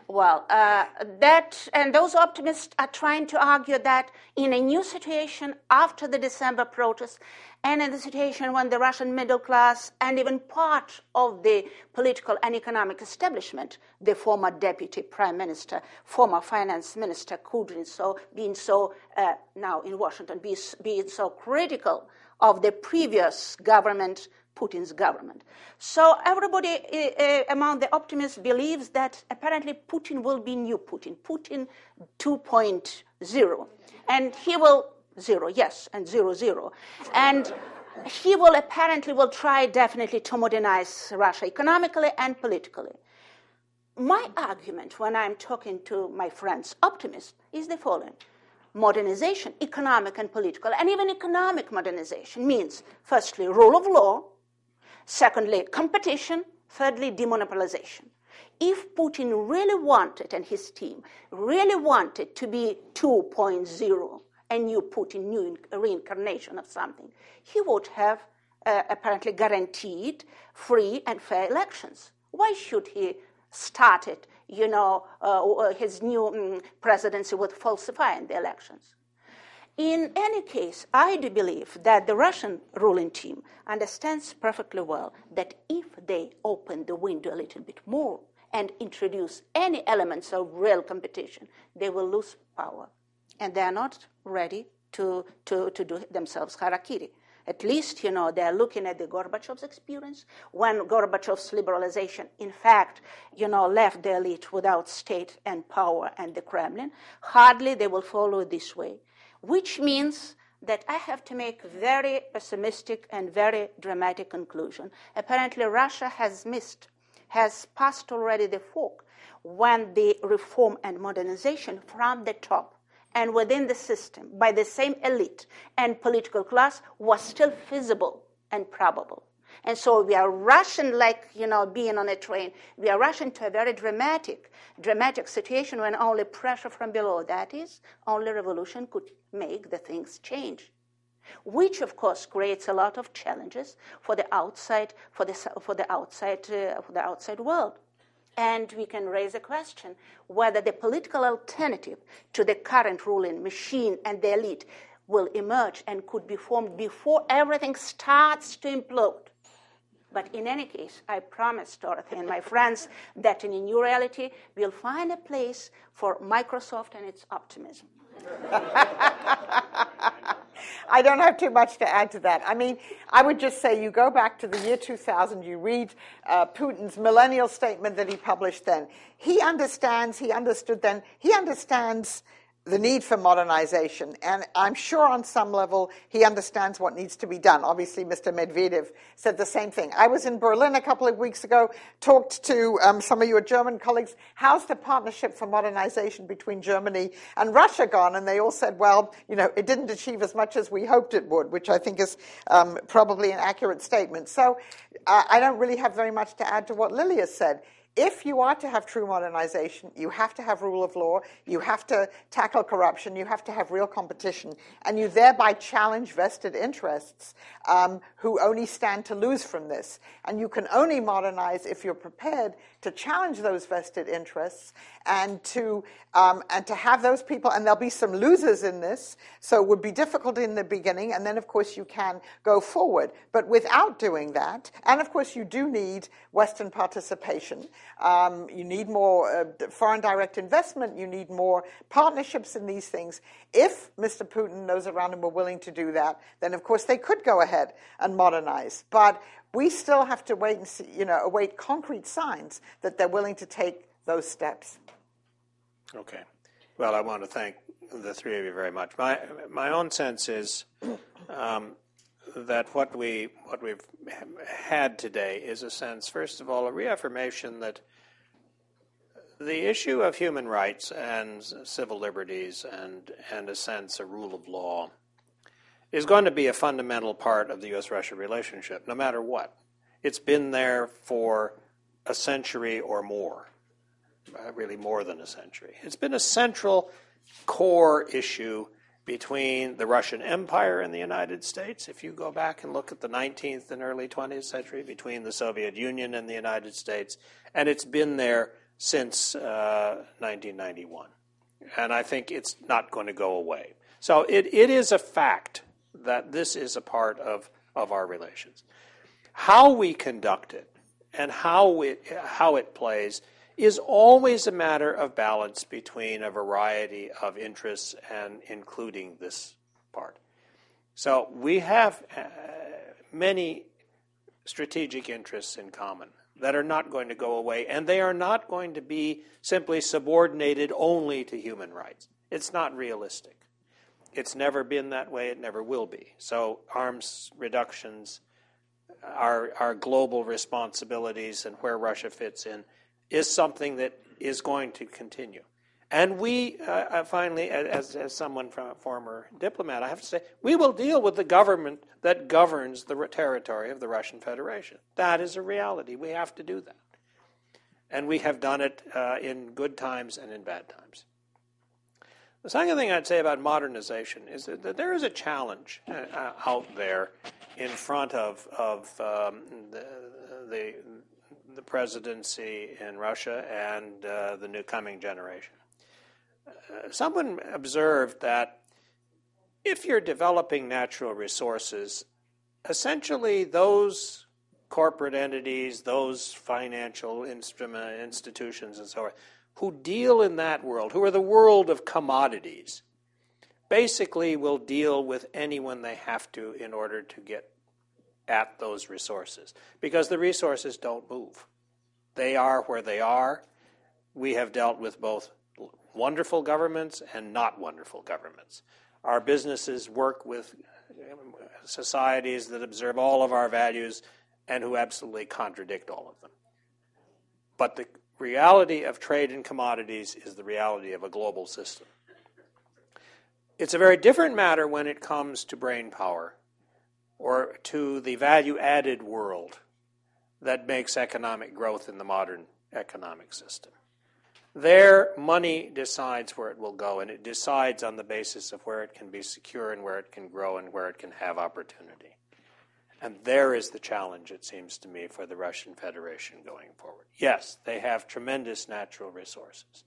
[SPEAKER 10] Well, uh, that and those optimists are trying to argue that in a new situation after the December protests, and in the situation when the Russian middle class and even part of the political and economic establishment, the former deputy prime minister, former finance minister Kudrin, so being so uh, now in Washington, being so critical of the previous government Putin's government. So everybody uh, among the optimists believes that apparently Putin will be new Putin, Putin 2.0, and he will zero, yes, and zero zero, and he will apparently will try definitely to modernize Russia economically and politically. My argument when I'm talking to my friends, optimists, is the following modernization, economic and political, and even economic modernization means, firstly, rule of law, Secondly, competition. Thirdly, demonopolization. If Putin really wanted, and his team really wanted to be 2.0, a new Putin, new reincarnation of something, he would have uh, apparently guaranteed free and fair elections. Why should he start it, you know, uh, his new um, presidency with falsifying the elections? In any case, I do believe that the Russian ruling team understands perfectly well that if they open the window a little bit more and introduce any elements of real competition, they will lose power. And they are not ready to, to, to do themselves harakiri. At least, you know, they're looking at the Gorbachev's experience when Gorbachev's liberalization, in fact, you know, left the elite without state and power and the Kremlin. Hardly they will follow this way which means that I have to make very pessimistic and very dramatic conclusion. Apparently, Russia has missed, has passed already the fork when the reform and modernization from the top and within the system by the same elite and political class was still feasible and probable. And so we are rushing like, you know, being on a train. We are rushing to a very dramatic, dramatic situation when only pressure from below, that is, only revolution could make the things change. Which, of course, creates a lot of challenges for the outside, for the, for the outside, uh, for the outside world. And we can raise a question whether the political alternative to the current ruling machine and the elite will emerge and could be formed before everything starts to implode. But in any case, I promise Dorothy and my friends that in a new reality, we'll find a place for Microsoft and its optimism.
[SPEAKER 9] I don't have too much to add to that. I mean, I would just say you go back to the year 2000, you read uh, Putin's millennial statement that he published then. He understands, he understood then, he understands the need for modernization. And I'm sure on some level he understands what needs to be done. Obviously, Mr. Medvedev said the same thing. I was in Berlin a couple of weeks ago, talked to um, some of your German colleagues. How's the partnership for modernization between Germany and Russia gone? And they all said, well, you know, it didn't achieve as much as we hoped it would, which I think is um, probably an accurate statement. So uh, I don't really have very much to add to what Lilia said if you are to have true modernization, you have to have rule of law, you have to tackle corruption, you have to have real competition, and you thereby challenge vested interests um, who only stand to lose from this. And you can only modernize if you're prepared to challenge those vested interests and to um, and to have those people. And there'll be some losers in this, so it would be difficult in the beginning, and then of course you can go forward. But without doing that, and of course you do need Western participation. Um, you need more uh, foreign direct investment. You need more partnerships in these things. If Mr. Putin and those around him were willing to do that, then of course they could go ahead and modernize. But we still have to wait and see, you know, await concrete signs that they're willing to take those steps.
[SPEAKER 8] Okay. Well, I want to thank the three of you very much. My my own sense is um, that what we what we've had today is a sense, first of all, a reaffirmation that the issue of human rights and civil liberties and and a sense a rule of law is going to be a fundamental part of the U.S.-Russia relationship, no matter what. It's been there for a century or more, uh, really more than a century. It's been a central core issue between the Russian Empire and the United States. If you go back and look at the 19th and early 20th century, between the Soviet Union and the United States, and it's been there since uh, 1991. And I think it's not going to go away. So it, it is a fact that this is a part of, of our relations. How we conduct it and how it, how it plays is always a matter of balance between a variety of interests and including this part. So we have uh, many strategic interests in common that are not going to go away, and they are not going to be simply subordinated only to human rights. It's not realistic. It's never been that way, it never will be. So, arms reductions, our, our global responsibilities, and where Russia fits in is something that is going to continue. And we, uh, uh, finally, as, as someone from a former diplomat, I have to say, we will deal with the government that governs the territory of the Russian Federation. That is a reality. We have to do that. And we have done it uh, in good times and in bad times. The second thing I'd say about modernization is that there is a challenge uh, uh out there in front of, of um, the, the, the presidency in Russia and uh, the new coming generation. Uh, someone observed that if you're developing natural resources, essentially those corporate entities, those financial instrument institutions, and so forth, who deal in that world, who are the world of commodities, basically will deal with anyone they have to in order to get at those resources because the resources don't move. They are where they are. We have dealt with both wonderful governments and not wonderful governments. Our businesses work with societies that observe all of our values and who absolutely contradict all of them. But the reality of trade in commodities is the reality of a global system. It's a very different matter when it comes to brain power or to the value added world that makes economic growth in the modern economic system. There, money decides where it will go, and it decides on the basis of where it can be secure and where it can grow and where it can have opportunity. And there is the challenge, it seems to me, for the Russian Federation going forward. Yes, they have tremendous natural resources.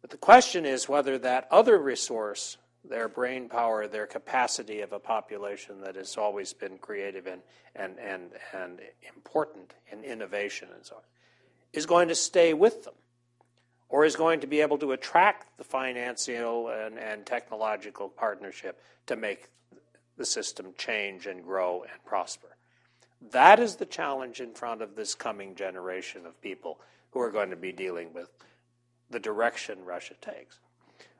[SPEAKER 8] But the question is whether that other resource their brain power, their capacity of a population that has always been creative and, and, and, and important in innovation and so on, is going to stay with them or is going to be able to attract the financial and, and technological partnership to make the system change and grow and prosper. That is the challenge in front of this coming generation of people who are going to be dealing with the direction Russia takes.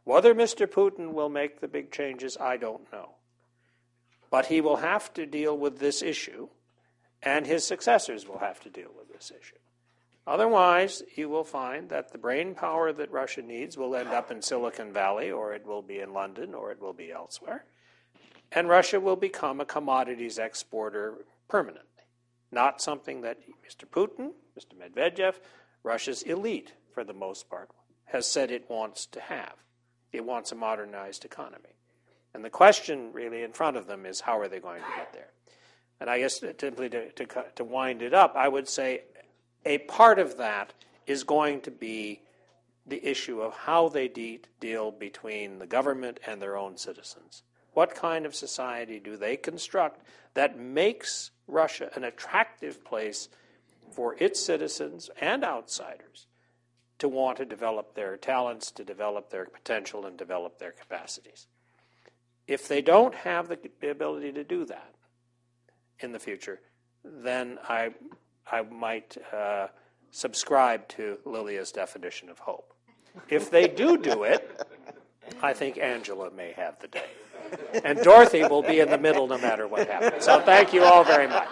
[SPEAKER 8] Whether Mr. Putin will make the big changes, I don't know. But he will have to deal with this issue, and his successors will have to deal with this issue. Otherwise, you will find that the brain power that Russia needs will end up in Silicon Valley, or it will be in London, or it will be elsewhere. And Russia will become a commodities exporter permanently. Not something that Mr. Putin, Mr. Medvedev, Russia's elite, for the most part, has said it wants to have. It wants a modernized economy. And the question really in front of them is how are they going to get there? And I guess simply to, to, to wind it up, I would say a part of that is going to be the issue of how they de- deal between the government and their own citizens. What kind of society do they construct that makes Russia an attractive place for its citizens and outsiders to want to develop their talents, to develop their potential, and develop their capacities. If they don't have the ability to do that in the future, then I, I might uh, subscribe to Lilia's definition of hope. If they do do it, I think Angela may have the day. And Dorothy will be in the middle no matter what happens. So thank you all very much.